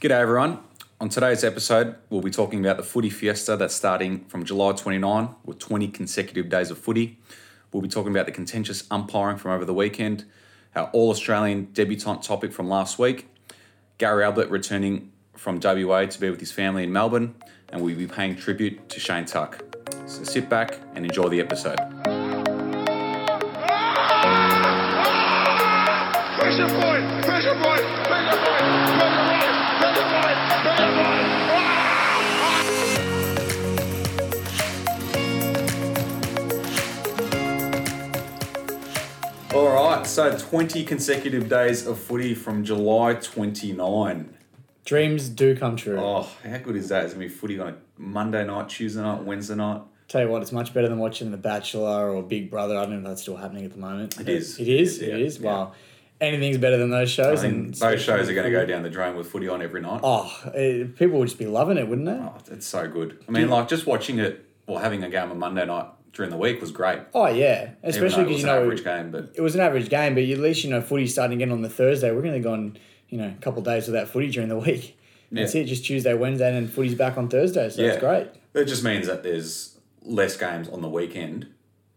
G'day everyone. On today's episode, we'll be talking about the footy fiesta that's starting from July 29 with 20 consecutive days of footy. We'll be talking about the contentious umpiring from over the weekend, our All Australian debutant topic from last week, Gary Ablett returning from WA to be with his family in Melbourne, and we'll be paying tribute to Shane Tuck. So sit back and enjoy the episode. All right, so 20 consecutive days of footy from July 29. Dreams do come true. Oh, how good is that? It's going to be footy on Monday night, Tuesday night, Wednesday night. Tell you what, it's much better than watching The Bachelor or Big Brother. I don't know if that's still happening at the moment. It is. It is. Yeah, It is. yeah. Wow. Anything's better than those I shows. think and those shows are going to go down the drain with footy on every night. Oh, it, people would just be loving it, wouldn't they? Oh, it's so good. I mean, like just watching it or having a game on Monday night during the week was great. Oh yeah, especially because you an know average game, but it was an average game, but at least you know footy starting again on the Thursday. We're going to go on you know a couple of days without footy during the week. That's Yeah. it. Just Tuesday, Wednesday, and then footy's back on Thursday. So yeah, that's great. It just means that there's less games on the weekend,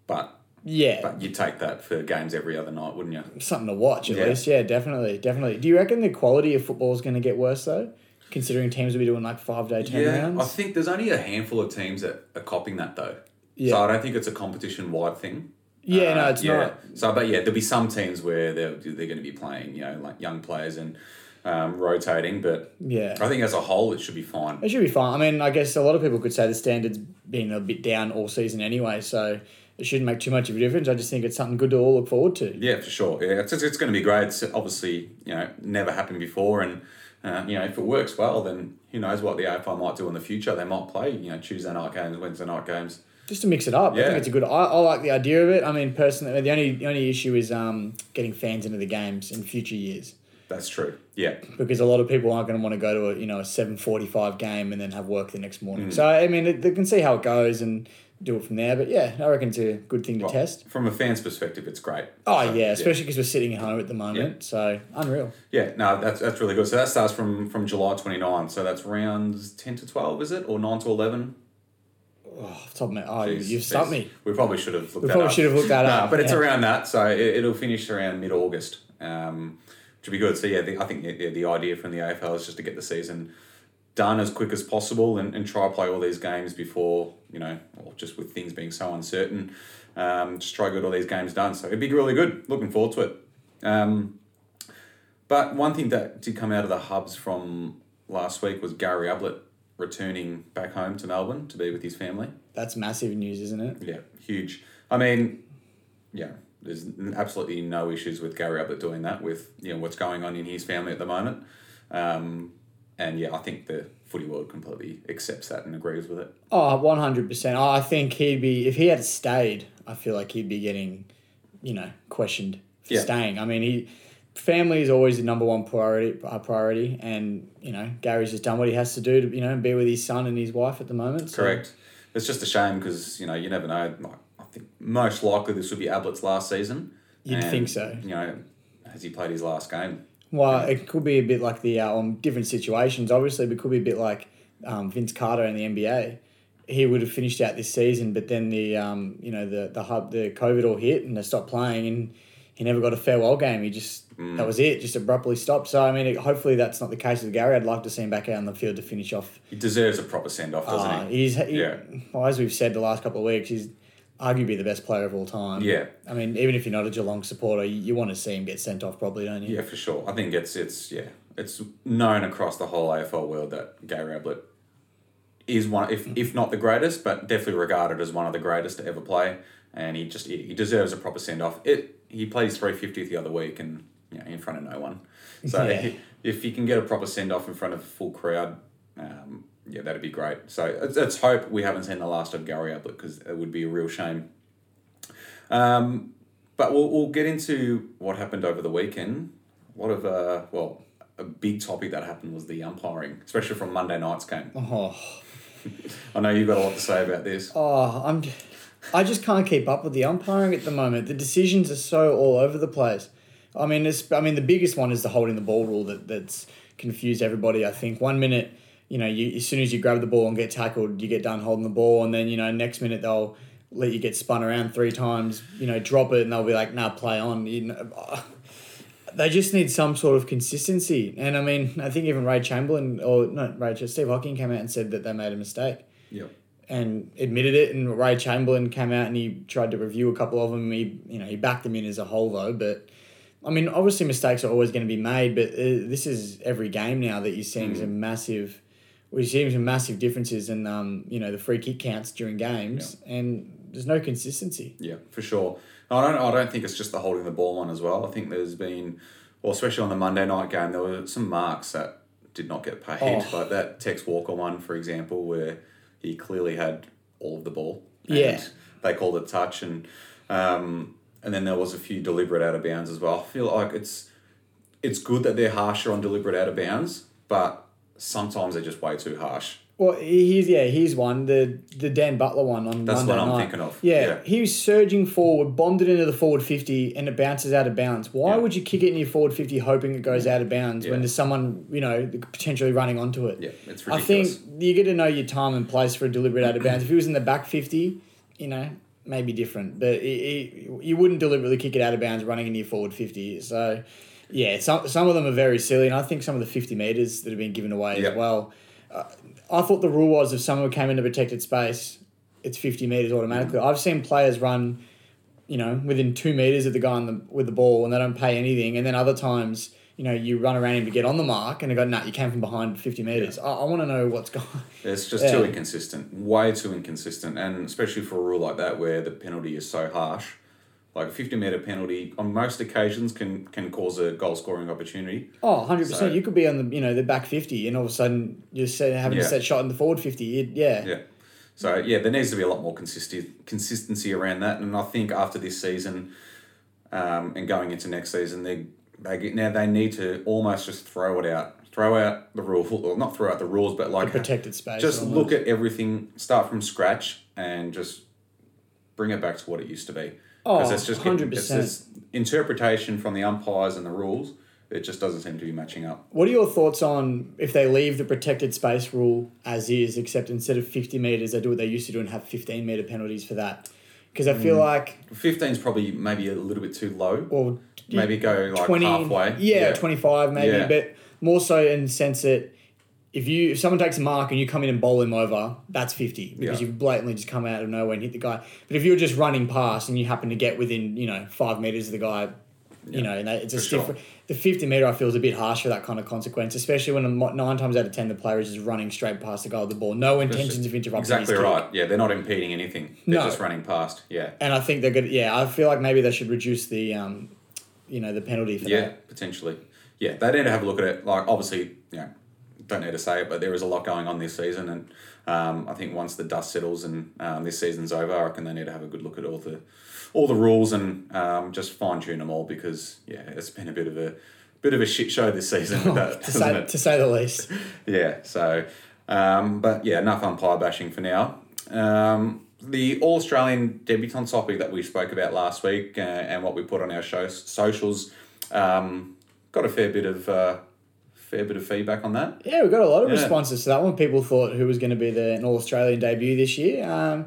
but Yeah, but you take that for games every other night, wouldn't you? something to watch at Yeah. least. Yeah, definitely, definitely. Do you reckon the quality of football is going to get worse though? Considering teams will be doing like five day turnarounds. Yeah, I think there's only a handful of teams that are copying that though. Yeah. So I don't think it's a competition wide thing. Yeah, no, Uh, it's yeah. not. So, but yeah, there'll be some teams where they're they're going to be playing, you know, like young players and um, rotating. But Yeah. I think as a whole, it should be fine. It should be fine. I mean, I guess a lot of people could say the standards been a bit down all season anyway, so it shouldn't make too much of a difference. I just think it's something good to all look forward to. Yeah, for sure. Yeah, it's, it's, going to be great. It's obviously, you know, never happened before. And, uh, you know, if it works well, then who knows what the AFL might do in the future. They might play, you know, Tuesday night games, Wednesday night games. Just to mix it up. I think it's a good. I, I like the idea of it. I mean, personally, the only the only issue is um, getting fans into the games in future years That's true. Yeah. because a lot of people aren't going to want to go to a you know a seven forty five game and then have work the next morning. Mm. So I mean, it, they can see how it goes and do it from there. But yeah, I reckon it's a good thing to Well, test. From a fan's perspective, it's great. Oh So, yeah, especially because we're sitting at home at the moment. Yeah. So unreal. Yeah, no, that's that's really good. So that starts from from July 29. So that's rounds 10 to 12, is it? Or 9 to 11? Oh, top my, oh, Jeez, you've stumped me. We probably should have looked We that probably up. should have looked that No, up, But it's yeah. around that. So it, it'll finish around mid August, um, which would be good. So yeah, the, I think the, the idea from the AFL is just to get the season done as quick as possible and, and try to play all these games before, you know, or just with things being so uncertain, um, just try to get all these games done. So it'd be really good. Looking forward to it. Um, but one thing that did come out of the hubs from last week was Gary Ablett returning back home to Melbourne to be with his family. That's massive news, isn't it? Yeah, huge. I mean, yeah, there's absolutely no issues with Gary Ablett doing that with you know what's going on in his family at the moment. Um, and yeah, I think the footy world completely accepts that and agrees with it. Oh, 100%. I think he'd be, if he had stayed, I feel like he'd be getting, you know, questioned for Yeah. staying. I mean, he, family is always the number one priority, uh, priority. And, you know, Gary's just done what he has to do to, you know, be with his son and his wife at the moment. So, Correct. It's just a shame because you know you never know. Like, I think most likely this would be Ablett's last season. You'd And, think so. You know, has he played his last game? Well, it could be a bit like the, uh, on different situations, obviously, but it could be a bit like um, Vince Carter in the NBA. He would have finished out this season, but then the um, you know the the hub the COVID all hit and they stopped playing, and he never got a farewell game. He just that was it, just abruptly stopped. So I mean, it, hopefully that's not the case with Gary. I'd like to see him back out on the field to finish off. He deserves a proper send off, doesn't Uh, he? he's he, Yeah. well, as we've said the last couple of weeks, he's arguably the best player of all time. Yeah. I mean, even if you're not a Geelong supporter, you, you want to see him get sent off, probably, don't you? Yeah, for sure. I think it's it's yeah, it's known across the whole AFL world that Gary Ablett is one, if if not the greatest, but definitely regarded as one of the greatest to ever play, and he just he he deserves a proper send off. It he plays three fiftieth the other week, and you know in front of no one. So Yeah. if he can get a proper send off in front of a full crowd, um, yeah, that'd be great. So let's, let's hope we haven't seen the last of Gary Ablett because it would be a real shame. Um, but we'll, we'll get into what happened over the weekend. A lot of, uh, well, a big topic that happened was the umpiring, especially from Monday night's game. Oh, I know you've got a lot to say about this. oh, I'm. I just can't keep up with the umpiring at the moment. The decisions are so all over the place. I mean, it's, I mean, the biggest one is the holding the ball rule that that's confused everybody. I think one minute, you know, you as soon as you grab the ball and get tackled, you get done holding the ball, and then you know, next minute they'll let you get spun around three times. You know, drop it, and they'll be like, "Nah, play on." You know, they just need some sort of consistency. And I mean, I think even Ray Chamberlain or not Ray, Steve Hocking came out and said that they made a mistake Yep. And admitted it. And Ray Chamberlain came out and he tried to review a couple of them. He, you know, he backed them in as a whole though. But I mean, obviously mistakes are always going to be made. But uh, this is every game now that you're seeing some massive, we're seeing some massive differences in, um, you know, the free kick counts during games, and there's no consistency. Yeah, for sure. I don't. I don't think it's just the holding the ball one as well. I think there's been, well, especially on the Monday night game, there were some marks that did not get paid. Oh. Like that Tex Walker one, for example, where he clearly had all of the ball. and Yeah. They called it touch, and um, and then there was a few deliberate out of bounds as well. I feel like it's it's good that they're harsher on deliberate out of bounds, but sometimes they're just way too harsh. Well, he's yeah, he's one the the Dan Butler one on That's Monday what I'm night. thinking of, Yeah, yeah. he was surging forward, bombed it into the forward fifty, and it bounces out of bounds. Why Yeah. would you kick it in your forward fifty, hoping it goes out of bounds Yeah. when there's someone you know potentially running onto it? Yeah, it's ridiculous. I think you get to know your time and place for a deliberate out of bounds. If he was in the back fifty, you know, maybe different, but it, it, you wouldn't deliberately kick it out of bounds running into your forward fifty. So. Yeah, some some of them are very silly, and I think some of the fifty meters that have been given away as well. Uh, I thought the rule was if someone came into protected space, it's fifty meters automatically. I've seen players run, you know, within two meters of the guy on the, with the ball, and they don't pay anything. And then other times, you know, you run around him to get on the mark, and they go, "Nah, you came from behind fifty meters." I, I want to know what's going. It's just Yeah. too inconsistent, way too inconsistent, and especially for a rule like that where the penalty is so harsh. Like a fifty meter penalty on most occasions can can cause a goal scoring opportunity. Oh, 100 So- percent. You could be on the you know the back fifty, and all of a sudden you're having Yeah. a set shot in the forward fifty. It, yeah. Yeah. So yeah, there needs to be a lot more consistent consistency around that, and I think after this season, um, and going into next season, they they get now they need to almost just throw it out, throw out the rule, well, not throw out the rules, but like protected space. just almost. look at everything, start from scratch, and just bring it back to what it used to be. Oh, it's just 100%. interpretation from the umpires and the rules. It just doesn't seem to be matching up. What are your thoughts on if they leave the protected space rule as is, except instead of 50 metres, they do what they used to do and have 15 metre penalties for that? Because I Mm. feel like, 15 is probably maybe a little bit too low. or Maybe go like 20, halfway. Yeah, 25 maybe, Yeah. but more so in the sense that if you if someone takes a mark and you come in and bowl him over, that's 50 because Yeah. you've blatantly just come out of nowhere and hit the guy. But if you're just running past and you happen to get within, you know, five metres of the guy, you know, and it's a for sure. different. The 50 metre I feel is a bit harsh for that kind of consequence, especially when nine times out of 10 the player is just running straight past the guy with the ball. No intentions of interrupting Exactly his kick. right. Yeah, they're not impeding anything. They're No. just running past. Yeah. And I think they're good. Yeah, I feel like maybe they should reduce the, um, you know, the penalty for Yeah, that. potentially. Yeah, they need to have a look at it. Like, obviously, you know, don't need to say it, but there is a lot going on this season, and um, I think once the dust settles and um, this season's over, I reckon they need to have a good look at all the all the rules and um, just fine tune them all because yeah, it's been a bit of a bit of a shit show this season. with that, to, say, to say the least. Yeah, so, um, but yeah, enough umpire bashing for now. Um, the All Australian debutant topic that we spoke about last week uh, and what we put on our show socials um, got a fair bit of uh, fair bit of feedback on that. Yeah, we got a lot of Yeah. responses to that one. People thought who was going to be the an All Australian debut this year. Um,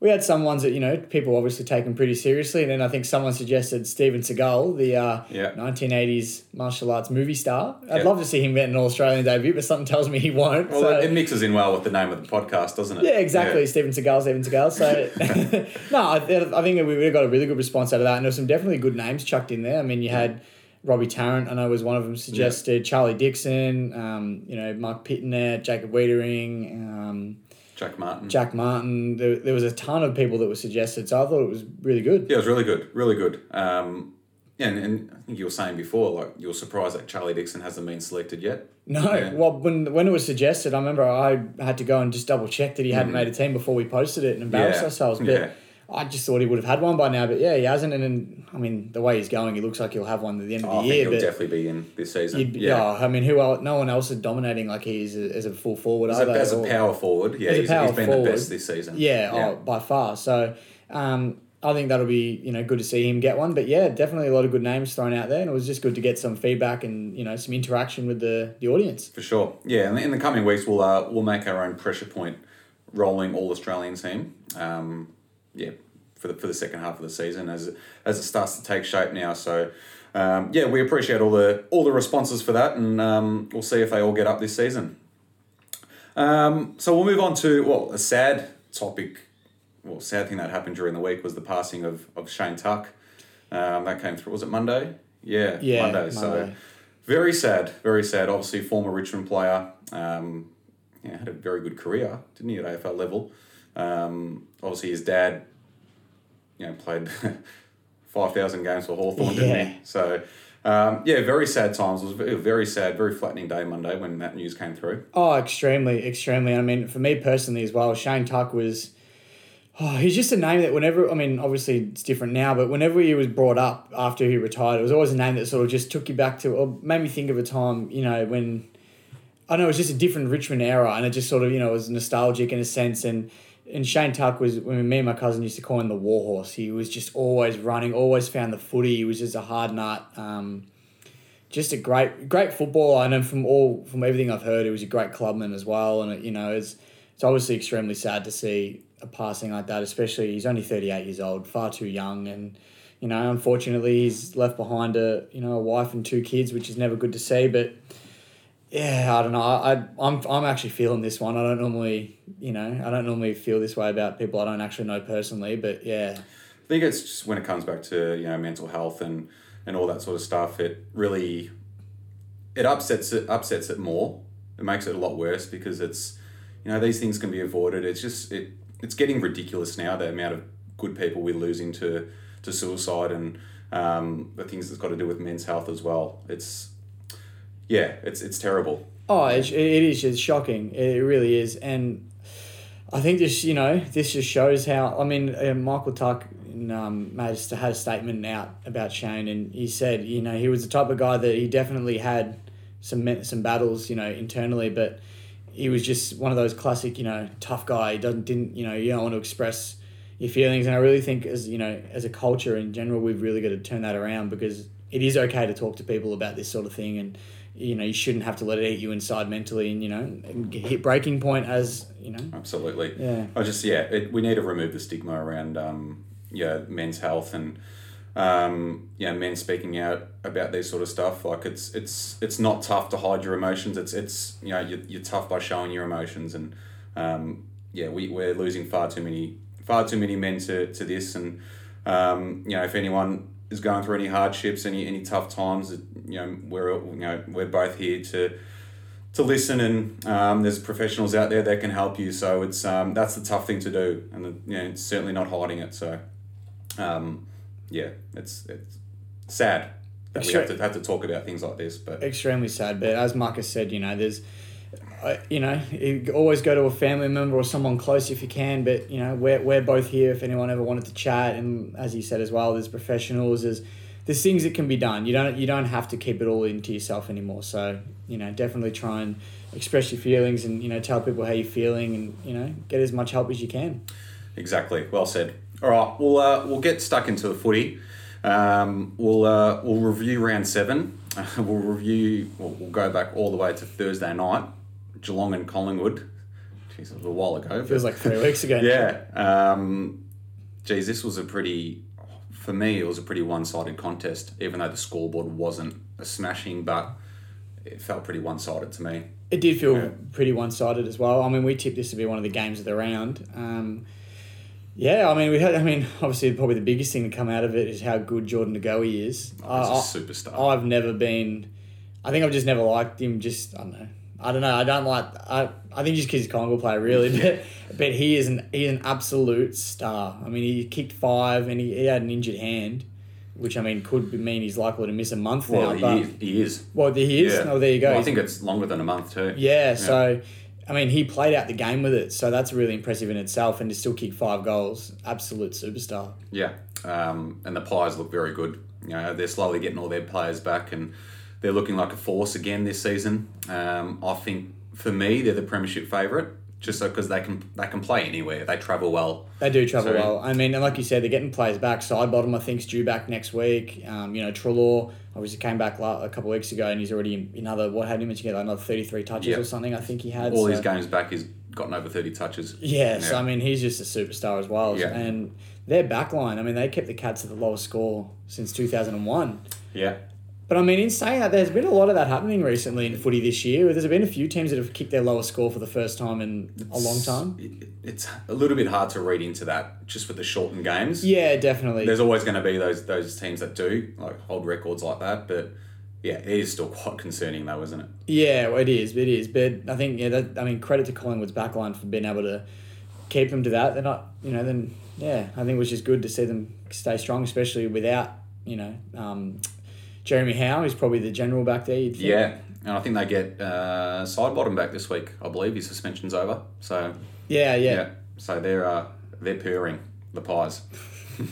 we had some ones that you know people obviously taken pretty seriously, and then I think someone suggested Steven Seagal, the uh, Yeah. 1980s martial arts movie star. I'd Yeah. love to see him get an All Australian debut, but something tells me he won't. Well, so- it, mixes in well with the name of the podcast, doesn't it? yeah, exactly. Steven Seagal, Steven Seagal. So, no, I, I think we we got a really good response out of that. And there were some definitely good names chucked in there. I mean, you had Robbie Tarrant, I know was one of them suggested, Charlie Dixon, um, you know, Marc Pittonet, Jacob Weitering, um, Jack Martin. Jack Martin. There, there was a ton of people that were suggested. So I thought it was really good. Yeah, it was really good, really good. Um, yeah, and, and I think you were saying before, like you were surprised that Charlie Dixon hasn't been selected yet. No, Yeah. well, when when it was suggested, I remember I had to go and just double check that he hadn't made a team before we posted it and embarrassed Mm-hmm. Yeah. ourselves. But Yeah. I just thought he would have had one by now. But yeah, he hasn't. And, then I mean, the way he's going, he looks like he'll have one at the end of Oh, I the think year. he'll definitely be in this season. yeah. yeah. I mean, who else? No one else is dominating like he is as a full forward. As a, as a power forward, yeah, he's, power he's been forward. the best this season. Yeah, Oh, by far. So, um, I think that'll be you know good to see him get one. But yeah, definitely a lot of good names thrown out there, and it was just good to get some feedback and you know some interaction with the the audience. For sure. Yeah, and in the coming weeks, we'll uh, we'll make our own pressure point rolling all Australian team. Um, yeah, for the for the second half of the season as it, as it starts to take shape now. So. Um, yeah, we appreciate all the all the responses for that, and um, we'll see if they all get up this season. Um, so we'll move on to well, a sad topic. Well, sad thing that happened during the week was the passing of, of Shane Tuck. Um, that came through. Was it Monday? Yeah, Yeah, Monday. So very sad, very sad. Obviously, former Richmond player. Um, yeah, had a very good career, didn't he, at AFL level? Um, obviously, his dad, you know, played five thousand games for Hawthorn, didn't Yeah. he? So, um, yeah, very sad times. It was a very sad, very flattening day Monday when that news came through. Oh, extremely, extremely. I mean, for me personally as well, Shane Tuck was. Oh, he's just a name that whenever I mean, obviously it's different now, but whenever he was brought up after he retired, it was always a name that sort of just took you back to or made me think of a time, you know, when I know it was just a different Richmond era, and it just sort of you know was nostalgic in a sense. And and Shane Tuck was when me and my cousin used to call him the warhorse. He was just always running, always found the footy. He was just a hard nut. Um, just a great great footballer and from all from everything I've heard he was a great clubman as well and it, you know it's it's obviously extremely sad to see a passing like that especially he's only 38 years old far too young and you know unfortunately he's left behind a you know a wife and two kids which is never good to see but yeah I don't know I, I'm I'm actually feeling this one I don't normally you know I don't normally feel this way about people I don't actually know personally but yeah I think it's just when it comes back to you know mental health and and all that sort of stuff. It really it upsets it upsets it more. It makes it a lot worse because it's you know these things can be avoided. It's just it it's getting ridiculous now the amount of good people we're losing to to suicide and um, the things that's got to do with men's health as well. It's yeah, it's it's terrible. Oh, it, it is. It's shocking. It really is. And I think this, you know, this just shows how. I mean, uh, Michael Tuck um, made, a- had a statement out about Shane, and he said, you know, he was the type of guy that he definitely had some some battles, you know, internally, but he was just one of those classic, you know, tough guy. He doesn't didn't you know you don't want to express your feelings, and I really think as you know as a culture in general, we've really got to turn that around because it is okay to talk to people about this sort of thing, and you know you shouldn't have to let it eat you inside mentally, and you know and hit breaking point as you know. Absolutely. Yeah. I just yeah, it, we need to remove the stigma around um, yeah men's health and um, yeah men speaking out about these sort of stuff. Like it's it's it's not tough to hide your emotions. It's it's you know you're, you're tough by showing your emotions and um, yeah we we're losing far too many far too many men to, to this and um, you know if anyone is going through any hardships any any tough times you know we're you know we're both here to to listen and um, there's professionals out there that can help you so it's um, that's the tough thing to do and you know, it's certainly not hiding it so um, yeah it's it's sad that we have to have to talk about things like this but extremely sad. But as Marcus said, you know, there's, uh, you know, you always go to a family member or someone close if you can. But you know, we're we're both here if anyone ever wanted to chat. And as you said as well, there's professionals. There's there's things that can be done. You don't you don't have to keep it all into yourself anymore. So you know, definitely try and express your feelings and you know tell people how you're feeling and you know get as much help as you can. Exactly. Well said. All right, we'll uh, we'll get stuck into the footy. Um, we'll uh, we'll review round seven. we'll review. We'll, we'll go back all the way to Thursday night, Geelong and Collingwood. Jeez, it was a while ago. It Feels like three weeks ago. yeah. Um, geez, this was a pretty. For me, it was a pretty one-sided contest. Even though the scoreboard wasn't a smashing, but it felt pretty one-sided to me. It did feel Yeah. pretty one sided as well. I mean, we tipped this to be one of the games of the round. Um, yeah, I mean, we had. I mean, obviously, probably the biggest thing to come out of it is how good Jordan De Goey is. He's I- a superstar. I've never been. I think I've just never liked him. Just I don't know. I don't know. I don't like. I I think just because he's a Collingwood player, really. But but he is an he's an absolute star. I mean, he kicked five and he, he had an injured hand, which I mean could be- mean he's likely to miss a month well, now. he, but he is. well, he is. Yeah. Oh, there you go. Well, I think it's longer than a month too. yeah, so I mean, he played out the game with it, so that's really impressive in itself, and to still kick five goals, absolute superstar. Yeah, um, and the Pies look very good. You know, they're slowly getting all their players back, and they're looking like a force again this season. Um, I think for me, they're the premiership favourite. just so because they can they can play anywhere. They travel well. They do travel So- well. I mean, and like you said, they're getting players back. Sidebottom, I think, is due back next week. Um, you know, Treloar obviously came back la- a couple of weeks ago, and he's already in another. What had him to get like another thirty three touches Yeah. or something? I think he had All so- his games back, he's gotten over thirty touches. Yeah, so I mean, he's just a superstar as well. Yeah. And their backline, I mean, they kept the Cats at the lowest score since two thousand and one. Yeah, But I mean, in saying that, there's been a lot of that happening recently in footy this year. There's been a few teams that have kicked their lowest score for the first time in a long time. It- it's a little bit hard to read into that just with the shortened games. Yeah, definitely. There's always going to be those those teams that do like hold records like that, but yeah, it is still quite concerning though, isn't it? Yeah, well, it is. It is. But I think yeah, that I mean, credit to Collingwood's backline for being able to keep them to that. They're not, you know, then yeah, I think it was just good to see them stay strong, especially without you know um, Jeremy Howe. is probably the general back there. You'd think. Yeah, and I think they get uh, Sidebottom back this week. I believe his suspension's over. So Yeah, yeah. yeah, so they're uh, they're purring the pies.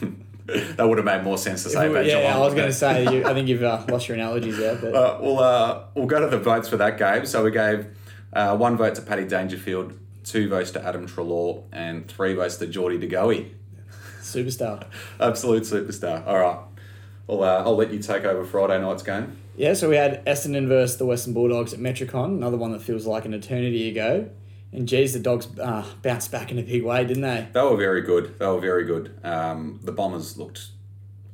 that would have made more sense to say about yeah, Geelong. I was going to say, you, I think you've uh, lost your analogies there. But Uh, we'll uh, we'll go to the votes for that game. So we gave uh, one vote to Paddy Dangerfield, two votes to Adam Treloar, and three votes to Geordie De Goey. superstar. Absolute superstar. All right. Well, uh, I'll let you take over Friday night's game. Yeah, so we had Essendon versus the Western Bulldogs at Metricon, another one that feels like an eternity ago. And geez, the Dogs uh, bounced back in a big way, didn't they? They were very good. They were very good. Um, the Bombers looked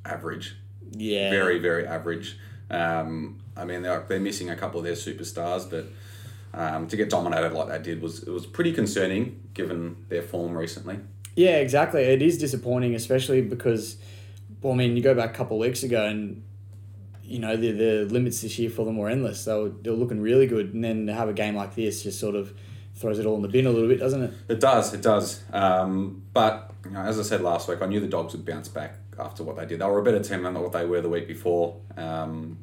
average, Yeah. very very average. Um, I mean, they're, they're missing a couple of their superstars, but um, to get dominated like they did was it was pretty concerning given their form recently. Yeah, exactly. It is disappointing, especially because, well, I mean, you go back a couple of weeks ago and, you know, the, the limits this year for them were endless. They were, they were looking really good. And then to have a game like this just sort of throws it all in the bin a little bit, doesn't it? It does, it does. Um, but you know, as I said last week, I knew the Dogs would bounce back after what they did. They were a better team than what they were the week before. Um,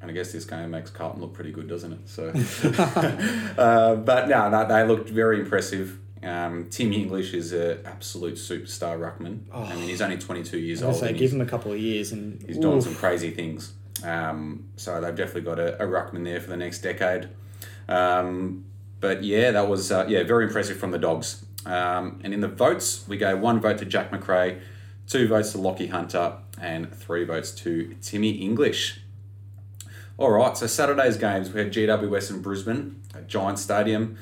and I guess this game makes Carlton look pretty good, doesn't it? So, uh, but no, no, they looked very impressive. Um, Tim English is an absolute superstar ruckman. I mean, he's only twenty two years I old. say, give him a couple of years and He's doing some crazy things. Um, so they've definitely got a, a ruckman there for the next decade. Um, but yeah, that was uh, yeah very impressive from the dogs. Um, and in the votes, we gave one vote to Jack Macrae, two votes to Lockie Hunter, and three votes to Timmy English. All right, so Saturday's games we had GWS in Brisbane at Giant Stadium.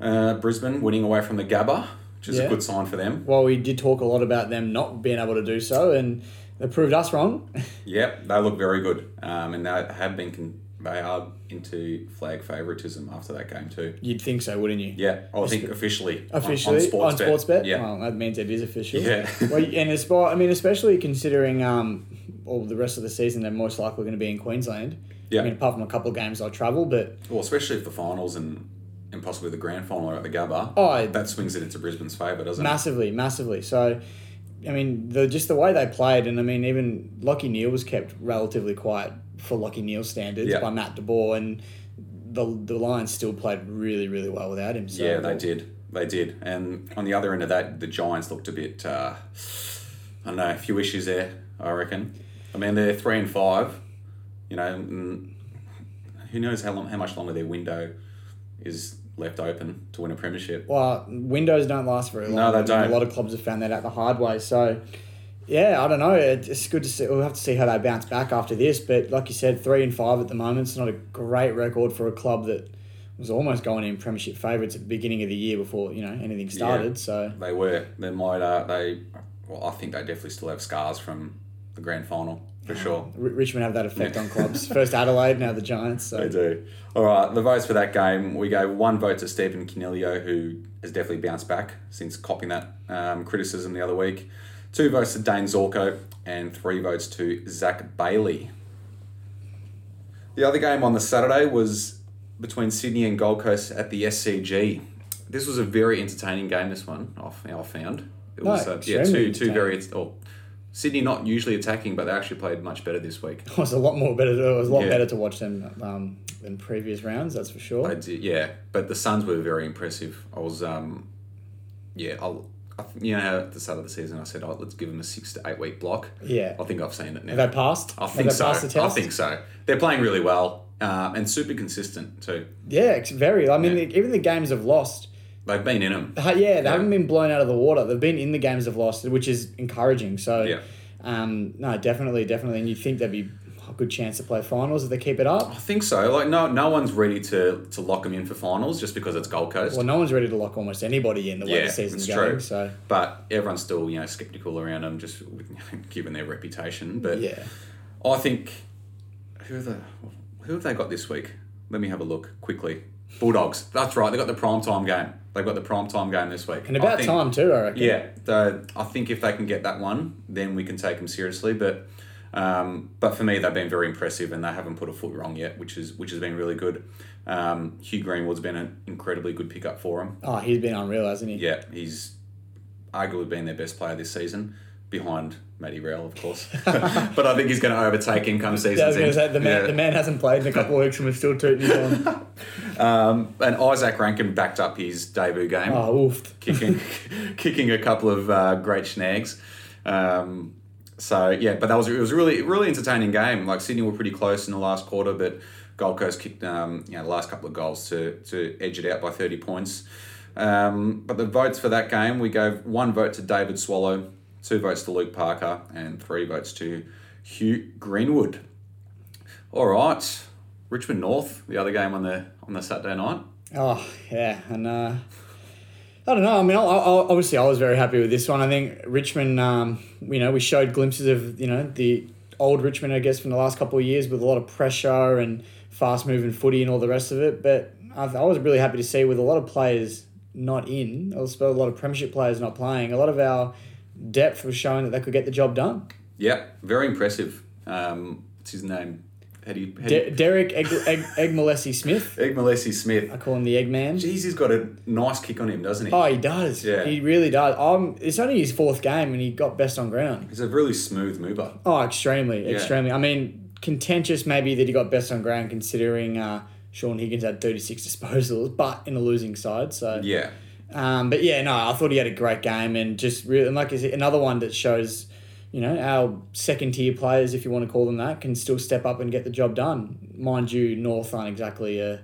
Uh, Brisbane winning away from the Gabba, which is Yeah. a good sign for them. Well, we did talk a lot about them not being able to do so, and they proved us wrong. Yep, they look very good, um, and they have been con- they are into flag favouritism after that game too. You'd think so, wouldn't you? Yeah, I think officially Officially on on, sports, bet. Yeah, Well, that means it is official. Yeah. well, and it's, I mean, especially considering um, all the rest of the season, they're most likely going to be in Queensland. Yeah. I mean, apart from a couple of games I'll travel, but well, especially if the finals and and possibly the grand final at the Gabba. Oh, that swings it into Brisbane's favour, doesn't it? massively, massively. So, I mean, the just the way they played, and I mean, even Lachie Neale was kept relatively quiet for Lachie Neale standards Yeah. by Matt DeBoer, and the the Lions still played really, really well without him. So, Yeah, they did. They did. And on the other end of that, the Giants looked a bit. Uh, I don't know, a few issues there. I reckon. I mean, they're three and five. You know, who knows how long, how much longer their window is left open to win a premiership. Well, windows don't last very long. No, they don't. A lot of clubs have found that out the hard way. So, yeah, I don't know. It's good to see. We'll have to see how they bounce back after this. But like you said, three and five at the moment. It's not a great record for a club that was almost going in premiership favourites at the beginning of the year before you know anything started. So They were. They might. Uh, they. Well, I think they definitely still have scars from the grand final for sure. R- Richmond have that effect on clubs. First Adelaide, now the Giants. So They do. All right, the votes for that game. We gave one vote to Stephen Coniglio, who has definitely bounced back since copying that um, criticism the other week. Two votes to Dayne Zorko, and three votes to Zach Bailey. The other game on the Saturday was between Sydney and Gold Coast at the SCG. This was a very entertaining game. This one, I found. It No, was uh, yeah, two two very. Sydney not usually attacking, but they actually played much better this week. it was a lot more better. It was a lot Yeah. better to watch them um, than previous rounds. That's for sure. Did, yeah. But the Suns were very impressive. I was, um, yeah, I'll, I, you know, at the start of the season I said, oh, let's give them a six to eight week block. yeah. I think I've seen it now. Have they passed? I Have think they so. passed the I think so. They're playing really well um, and super consistent too. Yeah, it's very. I mean, Yeah. the, even the games have lost, They've been in them. Uh, yeah, they haven't been blown out of the water. They've been in the games they've lost, which is encouraging. So, Yeah. um, no, definitely, definitely. And you think there'd be a good chance to play finals if they keep it up. I think so. Like no, no one's ready to to lock them in for finals just because it's Gold Coast. Well, no one's ready to lock almost anybody in the way Yeah, the season's it's going. true. So, But everyone's still you know skeptical around them just given their reputation. But yeah. I think who are the who have they got this week? Let me have a look quickly. Bulldogs. That's right. They got the prime time game. They've got the prime time game this week. And about think- time, too, I reckon. Yeah, the, I think if they can get that one, then we can take them seriously. But um, but for me, they've been very impressive, and they haven't put a foot wrong yet, which is which has been really good. Um, Hugh Greenwood's been an incredibly good pickup for them. Oh, he's been unreal, hasn't he? Yeah, he's arguably been their best player this season, behind Matty Rowell, of course. but I think he's going to overtake him come season's Yeah, I was going end. to say, the man, Yeah. the man hasn't played in a couple of weeks and we're still tooting his on. Um, and Izak Rankine backed up his debut game. Oh, oof. kicking kicking a couple of uh, great snags. Um, so yeah, but that was it was a really really entertaining game. Like Sydney were pretty close in the last quarter, but Gold Coast kicked um, you know the last couple of goals to to edge it out by thirty points. Um, but the votes for that game, we gave one vote to David Swallow, two votes to Luke Parker, and three votes to Hugh Greenwood. All right, Richmond North, the other game on the on the Saturday night. Oh, yeah. And uh, I don't know. I mean, I, I, obviously, I was very happy with this one. I think Richmond, um, you know, we showed glimpses of, you know, the old Richmond, I guess, from the last couple of years with a lot of pressure and fast moving footy and all the rest of it. But I, I was really happy to see with a lot of players not in, also a lot of Premiership players not playing, a lot of our depth was showing that they could get the job done. Yeah, very impressive. Um, what's his name? Eddie, De- Eddie Derek Egg, Egg, Egg Smith, Eggmolesse-Smith. I call him the Eggman. Jeez, he's got a nice kick on him, doesn't he? Oh, he does. Yeah. He really does. Um, it's only his fourth game and he got best on ground. He's a really smooth mover. Oh, extremely, Yeah. extremely. I mean, contentious maybe that he got best on ground considering uh, Shaun Higgins had 36 disposals, but in a losing side. So, Yeah, um, but yeah, no, I thought he had a great game and just really, and like I said, another one that shows, you know, our second tier players, if you want to call them that, can still step up and get the job done. Mind you, North aren't exactly a.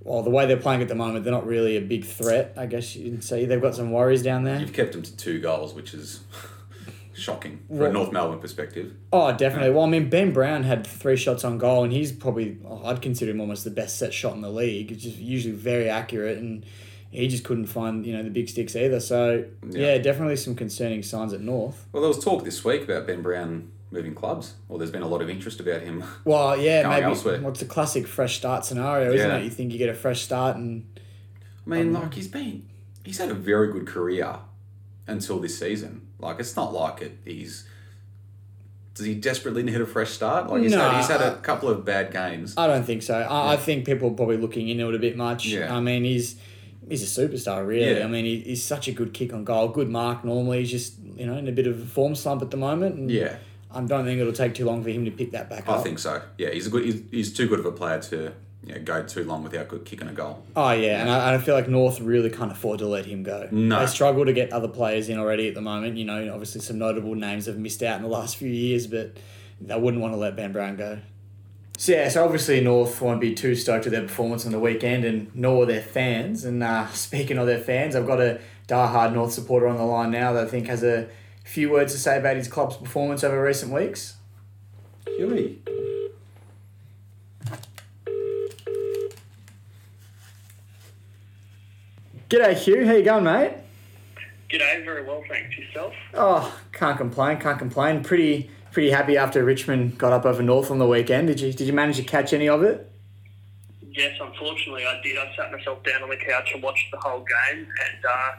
Well, the way they're playing at the moment, they're not really a big threat. I guess you can say they've got some worries down there. you've kept them to two goals, which is shocking from Well- a North Melbourne perspective. Oh, definitely. Well, I mean, Ben Brown had three shots on goal, and he's probably, oh, I'd consider him almost the best set shot in the league. It's just usually very accurate, and he just couldn't find, you know, the big sticks either. So, Yeah. yeah, definitely some concerning signs at North. Well, there was talk this week about Ben Brown moving clubs. Well, there's been a lot of interest about him. Well, yeah, maybe elsewhere. what's a classic fresh start scenario, isn't Yeah. it? You think you get a fresh start, and I mean, um, like he's been, he's had a very good career until this season. Like it's not like it. He's does he desperately need a fresh start? Like he's, No, had, he's had a couple of bad games. I don't think so. I, I think people are probably looking into it a bit much. Yeah. I mean, he's he's a superstar, really. Yeah. I mean, he, he's such a good kick on goal, good mark normally. He's just, you know, in a bit of a form slump at the moment. And Yeah. I don't think it'll take too long for him to pick that back I up. I think so. Yeah, he's a good. He's, he's too good of a player to you know, go too long without good kicking a goal. Oh yeah, and I, and I feel like North really can't afford to let him go. No. They struggle to get other players in already at the moment. You know, obviously some notable names have missed out in the last few years, but they wouldn't want to let Ben Brown go. So yeah, so obviously North won't be too stoked with their performance on the weekend, and nor their fans. And uh, speaking of their fans, I've got a diehard North supporter on the line now that I think has a few words to say about his club's performance over recent weeks. Huey. G'day Hugh, how you going, mate? G'day, very well, thanks. Yourself? Oh, can't complain, can't complain. Pretty pretty happy after Richmond got up over North on the weekend. Did you did you manage to catch any of it? Yes, unfortunately I did. I sat myself down on the couch and watched the whole game, and uh,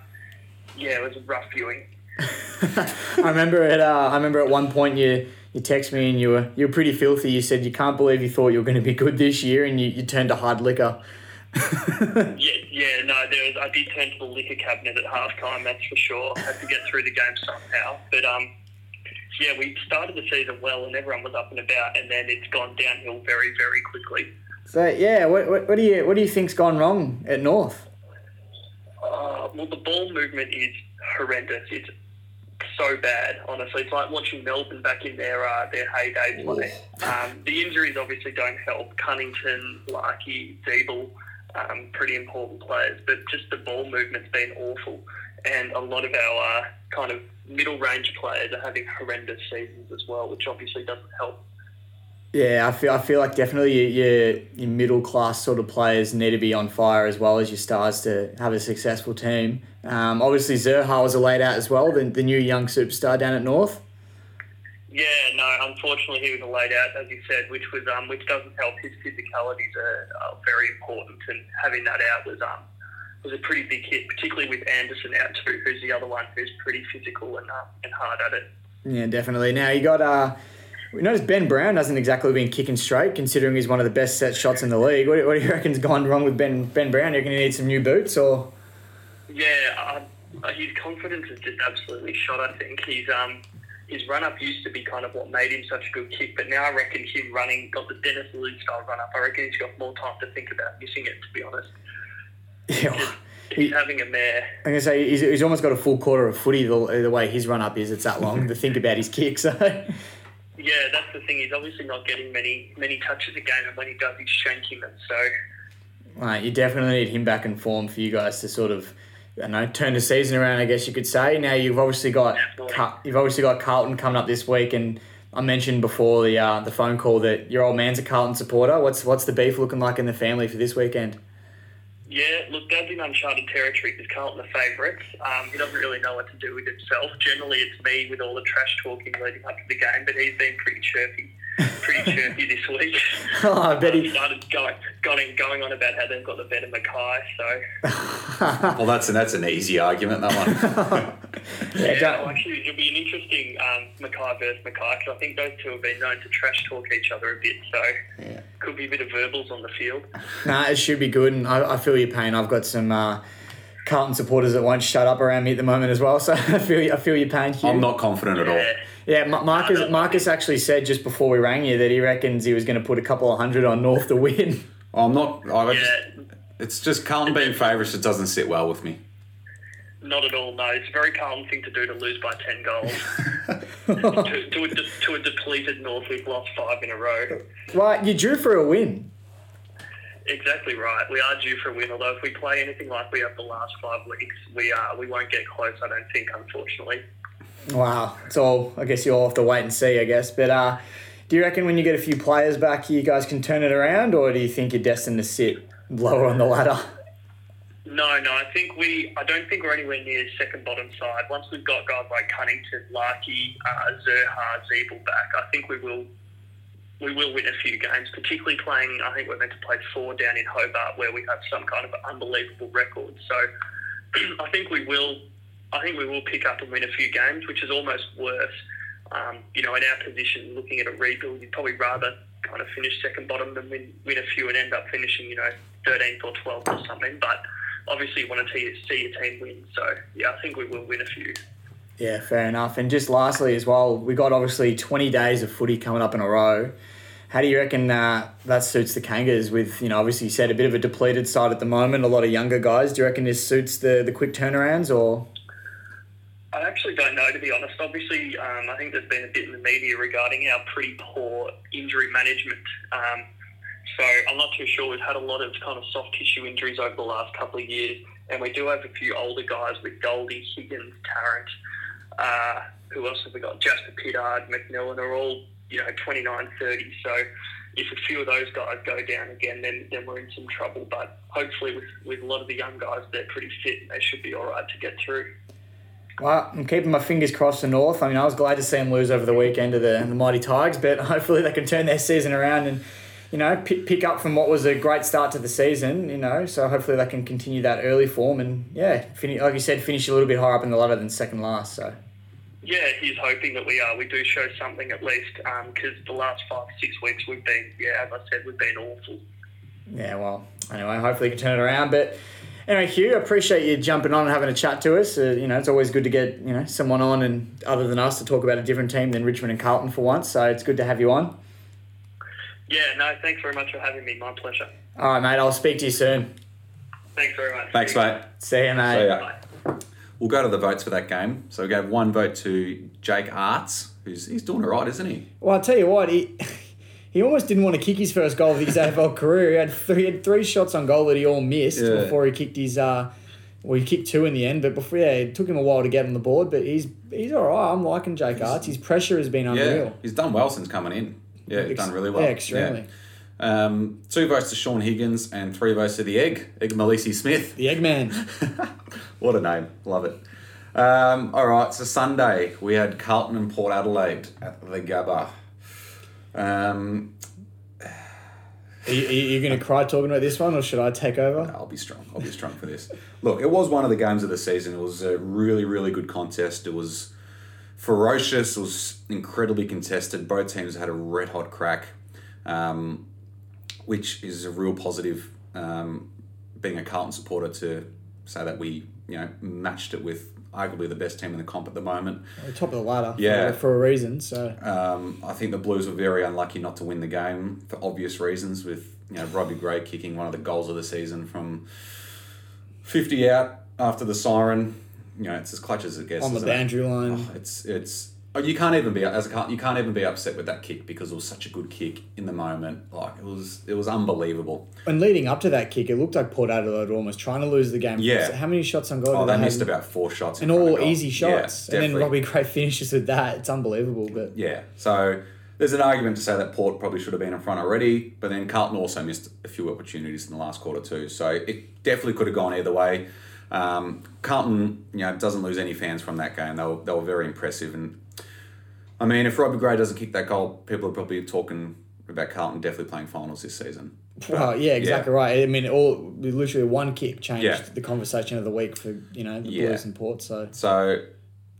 yeah, it was a rough viewing. I remember at uh, I remember at one point you you text me and you were you were pretty filthy. You said you can't believe you thought you were going to be good this year, and you, you turned to hard liquor. Yeah, yeah, no, there was. I did turn to the liquor cabinet at halftime. That's for sure. Had to get through the game somehow, but um, yeah, we started the season well, and everyone was up and about, and then it's gone downhill very, very quickly. So yeah, what, what, what do you what do you think's gone wrong at North? Uh, well, the ball movement is horrendous. It's so bad, honestly. It's like watching Melbourne back in their uh, their heyday play. Um, the injuries obviously don't help. Cunnington, Larkey, Ziebell, um, pretty important players. But just the ball movement's been awful, and a lot of our uh, kind of middle range players are having horrendous seasons as well, which obviously doesn't help. Yeah, I feel I feel like definitely your, your, your middle class sort of players need to be on fire as well as your stars to have a successful team. Um, obviously, Zurhaar was a laid out as well, the, the new young superstar down at North. Yeah, no. Unfortunately, he was a laid out, as you said, which was um, which doesn't help. His physicalities are, are very important, and having that out was um was a pretty big hit, particularly with Anderson out too, who's the other one who's pretty physical and uh, and hard at it. Yeah, definitely. Now you got uh, we noticed Ben Brown hasn't exactly been kicking straight, considering he's one of the best set shots in the league. What, what do you reckon's gone wrong with Ben Ben Brown? You reckon he needs some new boots or? Yeah, uh, his confidence is just absolutely shot. I think he's um his run up used to be kind of what made him such a good kick, but now I reckon him running got the Dennis Lewis style run up. I reckon he's got more time to think about missing it. To be honest, Yeah. he's having a mare. I'm gonna say he's, he's almost got a full quarter of footy the, the way his run up is. It's that long to think about his kick. So Yeah, that's the thing. He's obviously not getting many many touches a game, and when he does, he's shanking them. So Right, you definitely need him back in form for you guys to sort of, I don't know, turn the season around. I guess you could say. Now you've obviously got Car- you've obviously got Carlton coming up this week, and I mentioned before the uh, the phone call that your old man's a Carlton supporter. What's what's the beef looking like in the family for this weekend? Yeah, look, Dad's in uncharted territory because Carlton are favourites. Um, he doesn't really know what to do with himself. Generally, it's me with all the trash talking leading up to the game, but he's been pretty chirpy, pretty chirpy this week. Oh, I bet He he. started going, going, going on about how they've got the better McKay. So Well, that's that's an easy argument. That one. Yeah, yeah, don't- well, actually, it'll be an interesting um, McKay versus McKay because I think those two have been known to trash talk each other a bit. So Yeah. could be a bit of verbals on the field. Nah, it should be good, and I, I feel your pain. I've got some uh, Carlton supporters that won't shut up around me at the moment as well, so I feel I feel your pain. Hugh. I'm not confident at all. Yeah. Yeah, Ma- Marcus. Marcus actually said just before we rang you that he reckons he was going to put a couple of hundred on North to win. I'm not. I just, Yeah, It's just Carlton being favourites. It doesn't sit well with me. not at all. No, it's a very Carlton thing to do to lose by ten goals. to, to, a, to a depleted North, we've lost five in a row. Well, you drew for a win. Exactly right. We are due for a win. Although if we play anything like we have the last five weeks, we uh, we won't get close. I don't think, unfortunately. Wow, it's all. I guess you'll have to wait and see. I guess, but uh, do you reckon when you get a few players back, you guys can turn it around, or do you think you're destined to sit lower on the ladder? No, no. I think we. I don't think we're anywhere near second bottom side. Once we've got guys like Cunnington, Larkey, uh, Zurhaar, Ziebell back, I think we will. We will win a few games, particularly playing. I think we're meant to play four down in Hobart, where we have some kind of unbelievable record. So, I think we will. I think we will pick up and win a few games, which is almost worse. Um, you know, in our position, looking at a rebuild, you'd probably rather kind of finish second bottom than win, win a few and end up finishing, you know, 13th or 12th or something. But obviously, you want to see, see your team win. So, yeah, I think we will win a few. Yeah, fair enough. And just lastly, as well, we got obviously 20 days of footy coming up in a row. How do you reckon uh, that suits the Kangas? With you know, obviously you said a bit of a depleted side at the moment, a lot of younger guys. Do you reckon this suits the the quick turnarounds, or I actually don't know, to be honest. Obviously, um, I think there's been a bit in the media regarding our pretty poor injury management. Um, so I'm not too sure. We've had a lot of kind of soft tissue injuries over the last couple of years, and we do have a few older guys with Goldie, Higgins, Tarrant. Uh, who else have we got? Jasper Pittard, McMillan are all you know 29, 30. So if a few of those guys go down again, then then we're in some trouble. But hopefully, with with a lot of the young guys, they're pretty fit. and They should be all right to get through. Well, I'm keeping my fingers crossed for North. I mean, I was glad to see them lose over the weekend to the, the Mighty Tigers, but hopefully they can turn their season around and, you know, pick, pick up from what was a great start to the season, you know. So hopefully they can continue that early form and, yeah, finish, like you said, finish a little bit higher up in the ladder than second last. So, Yeah, he's hoping that we are. We do show something at least, um, because the last five, six weeks we've been, yeah, as I said, we've been awful. yeah, well, anyway, hopefully you can turn it around. But anyway, Hugh, I appreciate you jumping on and having a chat to us. Uh, you know, it's always good to get, you know, someone on and other than us to talk about a different team than Richmond and Carlton for once. So it's good to have you on. Yeah, no, thanks very much for having me. My pleasure. All right, mate, I'll speak to you soon. Thanks very much. Thanks, mate. See you, mate. So, yeah. Bye. We'll go to the votes for that game. So we gave one vote to Jake Aarts, who's he's doing all right, isn't he? Well, I'll tell you what, he he almost didn't want to kick his first goal of his AFL career. He had three, he had three shots on goal that he all missed Yeah. before he kicked his. Uh, well, he kicked two in the end, but before yeah, it took him a while to get on the board. But he's he's all right. I'm liking Jake Aarts. His pressure has been Yeah, unreal. he's done well since coming in. Yeah, he's Ex- done really well. Yeah, extremely. Yeah. Um, two votes to Shaun Higgins and three votes to the Egg, Eggmolesse-Smith. The Eggman. What a name. Love it. Um, all right, so Sunday we had Carlton and Port Adelaide at the Gabba. Um, Are you, you going to cry talking about this one, or should I take over? I'll be strong. I'll be strong for this. Look, it was one of the games of the season. It was a really, really good contest. It was ferocious. It was incredibly contested. Both teams had a red hot crack, um, which is a real positive. Um, being a Carlton supporter, to say that we, you know, matched it with arguably the best team in the comp at the moment. We're top of the ladder. Yeah. For, for a reason. So Um, I think the Blues were very unlucky not to win the game for obvious reasons. With you know Robbie Gray kicking one of the goals of the season from fifty out after the siren. You know it's as clutch as it gets. on the isn't it? boundary line. Oh, it's it's oh, you can't even be as a you can't even be upset with that kick because it was such a good kick in the moment. Like it was it was unbelievable. And leading up to that kick, it looked like Port Adelaide were almost trying to lose the game. Yeah. How many shots on goal? Oh, did they have? missed about four shots and all easy Yeah, shots. and then. Robbie Gray finishes with that. It's unbelievable. But Yeah, so there's an argument to say that Port probably should have been in front already, but then Carlton also missed a few opportunities in the last quarter too. So it definitely could have gone either way. Um, Carlton, you know, doesn't lose any fans from that game. They were, they were very impressive, and I mean, if Robbie Gray doesn't kick that goal, people are probably talking about Carlton definitely playing finals this season. well, yeah, exactly right. I mean, all literally one kick changed Yeah. the conversation of the week for you know the Yeah. Blues and Port. So So,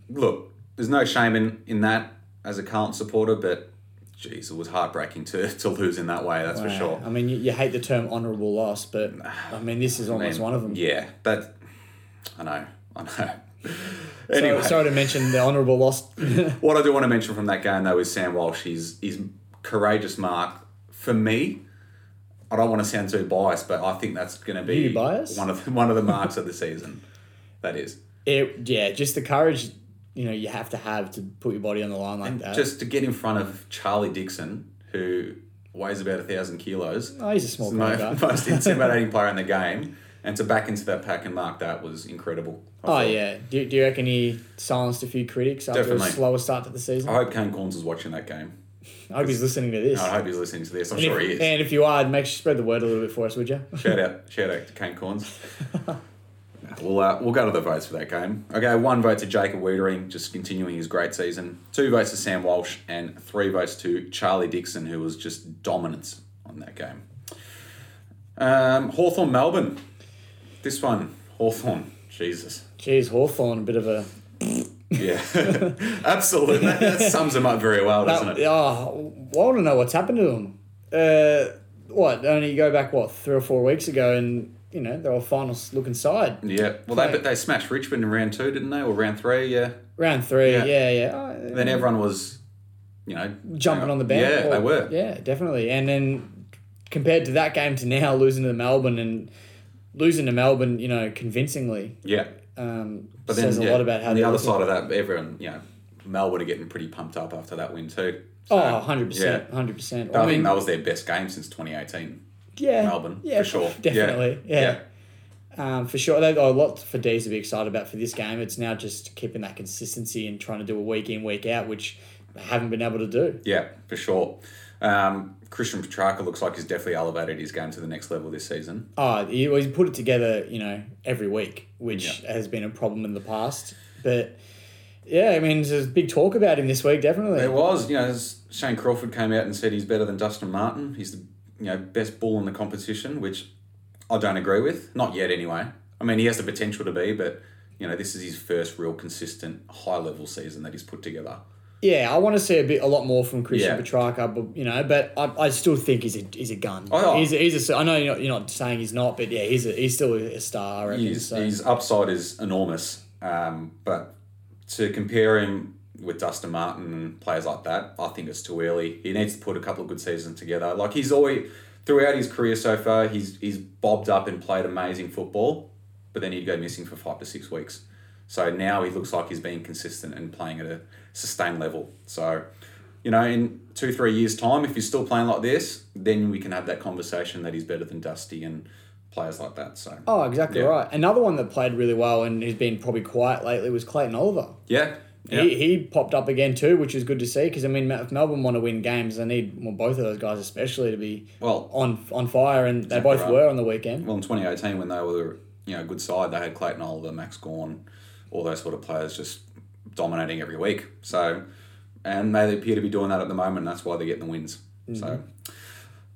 look, there's no shame in, in that as a Carlton supporter, but geez, it was heartbreaking to, to lose in that way. That's for sure. I mean, you, you hate the term honourable loss, but I mean, this is almost mean, one of them. Yeah, but I know, I know. So, anyway, sorry to mention the honourable loss. what I do want to mention from that game though is Sam Walsh. His his courageous mark for me. I don't want to sound too biased, but I think that's going to be one of the, one of the marks of the season. That is it, yeah, just the courage you know you have to have to put your body on the line like that. just to get in front of Charlie Dixon, who weighs about a thousand kilos. oh, he's a small the guy. mo- most intimidating player in the game, and to back into that pack and mark that was incredible. I Oh thought. yeah. Do, do you reckon he silenced a few critics after Definitely. a slower start to the season? I hope Kane Cornes is watching that game. I hope he's listening to this. I hope he's listening to this. I'm and, sure if, he is. and if you are, make sure you spread the word a little bit for us, would you? Shout out, shout out to Kane Cornes. we'll uh, we'll go to the votes for that game. Okay, one vote to Jacob Weitering, just continuing his great season. Two votes to Sam Walsh, and three votes to Charlie Dixon, who was just dominant on that game. Um, Hawthorn Melbourne. This one, Hawthorn. Jesus. Jeez, Hawthorn, a bit of a. Yeah, absolutely. That, that sums him up very well, doesn't That, it? oh, I want to know what's happened to them. Uh, what? Only go back what three or four weeks ago, and you know they were finals looking side. Yeah. Well, they but they smashed Richmond in round two, didn't they? Or round three? Yeah. Round three, Yeah. yeah, yeah. Oh, Then everyone was, you know, jumping on the band. Yeah, they were. Yeah, definitely. And then compared to that game to now, losing to Melbourne and losing to Melbourne, you know, convincingly, Yeah. um, But then says a yeah, lot about how on the other side of that, everyone, you know, Melbourne are getting pretty pumped up after that win too. So, Oh, 100%. Yeah. 100%. I, I mean, think that was their best game since 2018. yeah, Melbourne, yeah, for sure. Definitely. Yeah. Yeah. Um, for sure. They've got a lot for D's to be excited about for this game. It's now just keeping that consistency and trying to do a week in, week out, which they haven't been able to do. Yeah, for sure. Um, Christian Petracca looks like he's definitely elevated his game to the next level this season. Oh, he, well, he's put it together, you know, every week, which has been a problem in the past. But yeah, I mean, there's big talk about him this week, definitely. There was, you know, Shane Crawford came out and said he's better than Dustin Martin. He's the you know best bull in the competition, which I don't agree with. Not yet, anyway. I mean, he has the potential to be, but you know, this is his first real consistent high level season that he's put together. Yeah, I want to see a bit, a lot more from Christian Yeah. Petracca, but you know, but I, I still think he's a he's a gun. Oh, yeah. He's a, he's a, I know you're not, you're not saying he's not, but yeah, he's a, he's still a star. I reckon. His, so. his upside is enormous, um, but to compare him with Dustin Martin and players like that, I think it's too early. He needs to put a couple of good seasons together. Like he's always throughout his career so far, he's he's bobbed up and played amazing football, but then he'd go missing for five to six weeks. So now he looks like he's being consistent and playing at a sustained level. So you know, in two, three years' time, if he's still playing like this, then we can have that conversation that he's better than Dusty and players like that. So, Oh, exactly Yeah. right. Another one that played really well and he's been probably quiet lately was Clayton Oliver. yeah. yeah. He, he popped up again too, which is good to see because I mean, if Melbourne want to win games, they need well, both of those guys especially to be Well- on on fire, and they both right. were on the weekend. Well, in 2018, when they were you know a good side, they had Clayton Oliver, Max Gawn, all those sort of players just dominating every week. So, and they appear to be doing that at the moment. That's why they're getting the wins. So,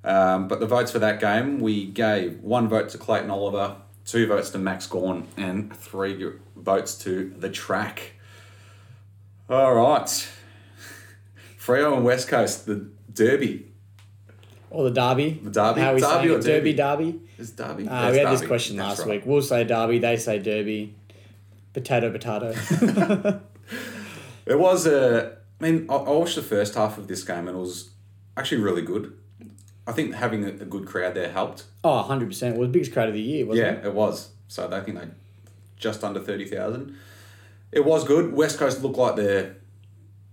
um, but the votes for that game, we gave one vote to Clayton Oliver, two votes to Max Gawn, and three votes to the track. All right, Freo and West Coast, the Derby. Or the Derby. The Derby? How we Derby say or it? Derby, Derby? Derby. Is Derby? Uh, we had this question That's last right. week. We'll say Derby, they say Derby. Potato, potato. It was a. I mean, I, I watched the first half of this game and it was actually really good. I think having a, a good crowd there helped. oh, 100%. Well, the biggest crowd of the year, wasn't Yeah, it? Yeah, it was. So I think they just under thirty thousand. It was good. West Coast looked like they're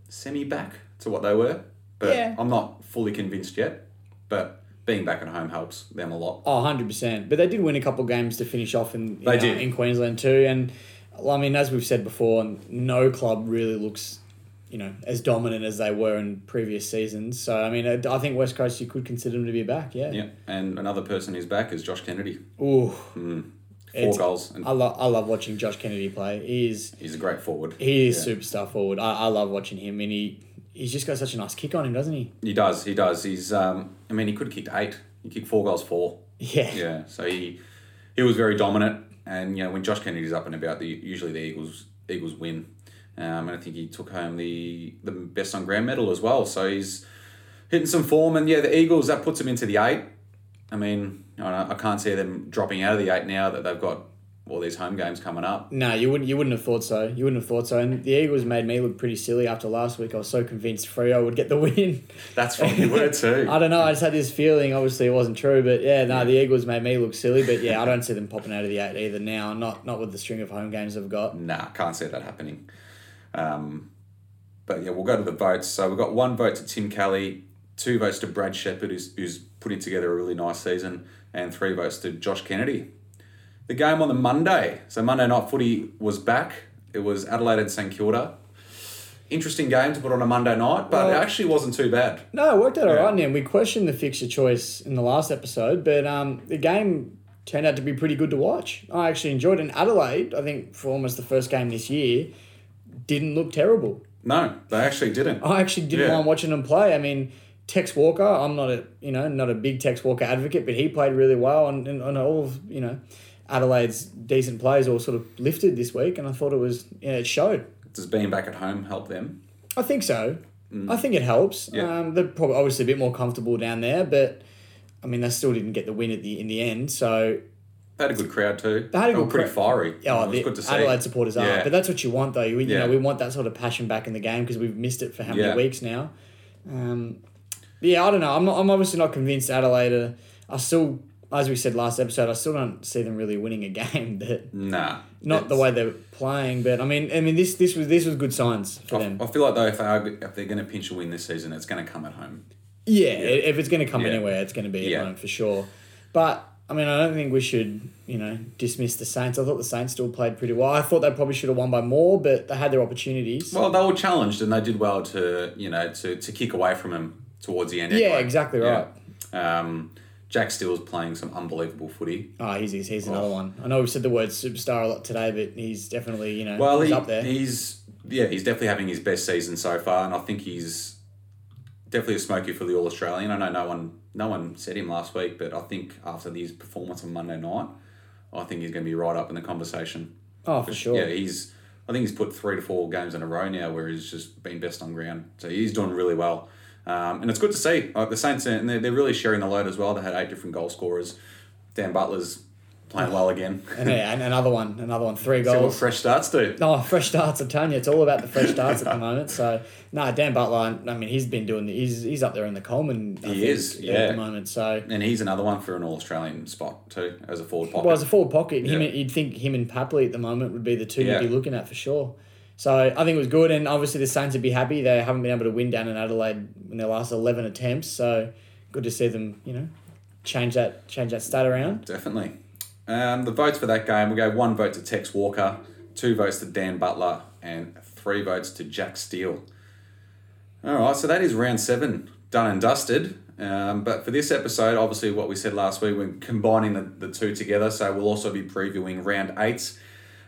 semi back to what they were, but Yeah. I'm not fully convinced yet. But being back at home helps them a lot. Oh, 100%. But they did win a couple games to finish off in, you They know, uh, did. in Queensland too. And, well, I mean, as we've said before, no club really looks, you know, as dominant as they were in previous seasons. So, I mean, I think West Coast, you could consider them to be back, yeah. Yeah, and another person who's back is Josh Kennedy. Ooh, Four It's- goals, and I, lo- I love watching Josh Kennedy play. He is, he's a great forward. he is Yeah. superstar forward. I, I love watching him. And he, he's just got such a nice kick on him, doesn't he? He does. He does. He's. Um, I mean, he could have kicked eight. He kicked four goals, four. Yeah. Yeah. So he he was very dominant, and you know when Josh Kennedy's up and about, the usually the Eagles Eagles win, um, and I think he took home the the best on ground medal as well. So he's hitting some form, and yeah, the Eagles that puts him into the eight. I mean, I, I can't see them dropping out of the eight now that they've got all these home games coming up. No, you wouldn't. You wouldn't have thought so. You wouldn't have thought so. And the Eagles made me look pretty silly after last week. I was so convinced Freo would get the win. That's what you were too. I don't know. I just had this feeling. Obviously, it wasn't true, but yeah, no, the Eagles made me look silly. But yeah, I don't see them popping out of the eight either now. Not not with the string of home games they've got. Nah, can't see that happening. Um, but yeah, we'll go to the votes. So we've got one vote to Tim Kelly, two votes to Brad Sheppard, who's, who's putting together a really nice season, and three votes to Josh Kennedy. The game on the Monday, so Monday night footy was back. It was Adelaide and St Kilda. Interesting game to put on a Monday night, but it actually wasn't too bad. No, it worked out Yeah. alright. And we questioned the fixture choice in the last episode, but um, the game turned out to be pretty good to watch. I actually enjoyed it. And Adelaide, I think, for almost the first game this year, didn't look terrible. No, they actually didn't. I actually didn't Yeah. mind watching them play. I mean, Tex Walker, I'm not a you know not a big Tex Walker advocate, but he played really well, and, and, and all of, you know Adelaide's decent players all sort of lifted this week, and I thought it was yeah, it showed. Does being back at home help them? I think so. I think it helps. Mm. Yeah. Um, they're probably obviously a bit more comfortable down there, but I mean they still didn't get the win at the in the end. So They had a good crowd too. They had a were good pretty fiery. Oh, it was the good to see. Adelaide supporters are, Yeah. but that's what you want, though. You, you Yeah. know, we want that sort of passion back in the game because we've missed it for how many Yeah. weeks now. Um, yeah, I don't know. I'm not. I'm obviously not convinced Adelaide. Are, I still, as we said last episode, I still don't see them really winning a game. That Nah. not the way they're playing, but I mean, I mean, this this was this was good signs for I, them. I feel like though if they are, if they're going to pinch a win this season, it's going to come at home. Yeah, if it's going to come Yeah. anywhere, it's going to be at home for sure. But I mean, I don't think we should, you know, dismiss the Saints. I thought the Saints still played pretty well. I thought they probably should have won by more, but they had their opportunities. Well, they were challenged and they did well to you know to, to kick away from him towards the end. Yeah, anyway. exactly right. Um, Jack Steele's playing some unbelievable footy. Oh, he's, he's, he's another oh. one. I know we've said the word superstar a lot today, but he's definitely, you know, Well, he's he, up there. he's yeah, he's definitely having his best season so far, and I think he's definitely a smoky for the All Australian. I know no one no one said him last week, but I think after his performance on Monday night, I think he's going to be right up in the conversation. oh, for sure. Yeah, he's. I think he's put three to four games in a row now where he's just been best on ground. So he's doing really well, um, and it's good to see. Uh, the Saints and they're, they're really sharing the load as well. They had eight different goal scorers. Dan Butler's playing well again. And, yeah, and another one, another one, three goals. fresh starts do. Oh, fresh starts! I'm telling you, it's all about the fresh starts at the moment. So, no, Dan Butler. I mean, he's been doing. He's he's up there in the Coleman. I He think, is, at yeah. the moment. So, And he's another one for an All Australian spot too, as a forward pocket. well, as a forward pocket, him Yeah. and, you'd think him and Papley at the moment would be the two Yeah. you'd be looking at for sure. So I think it was good, and obviously the Saints would be happy. They haven't been able to win down in Adelaide in their last eleven attempts, so good to see them. You know, change that change that stat around. Definitely. Um, the votes for that game, we gave one vote to Tex Walker, two votes to Dan Butler, and three votes to Jack Steele. All right, so that is round seven done and dusted. Um, but for this episode, obviously, what we said last week, we're combining the, the two together. So we'll also be previewing round eight,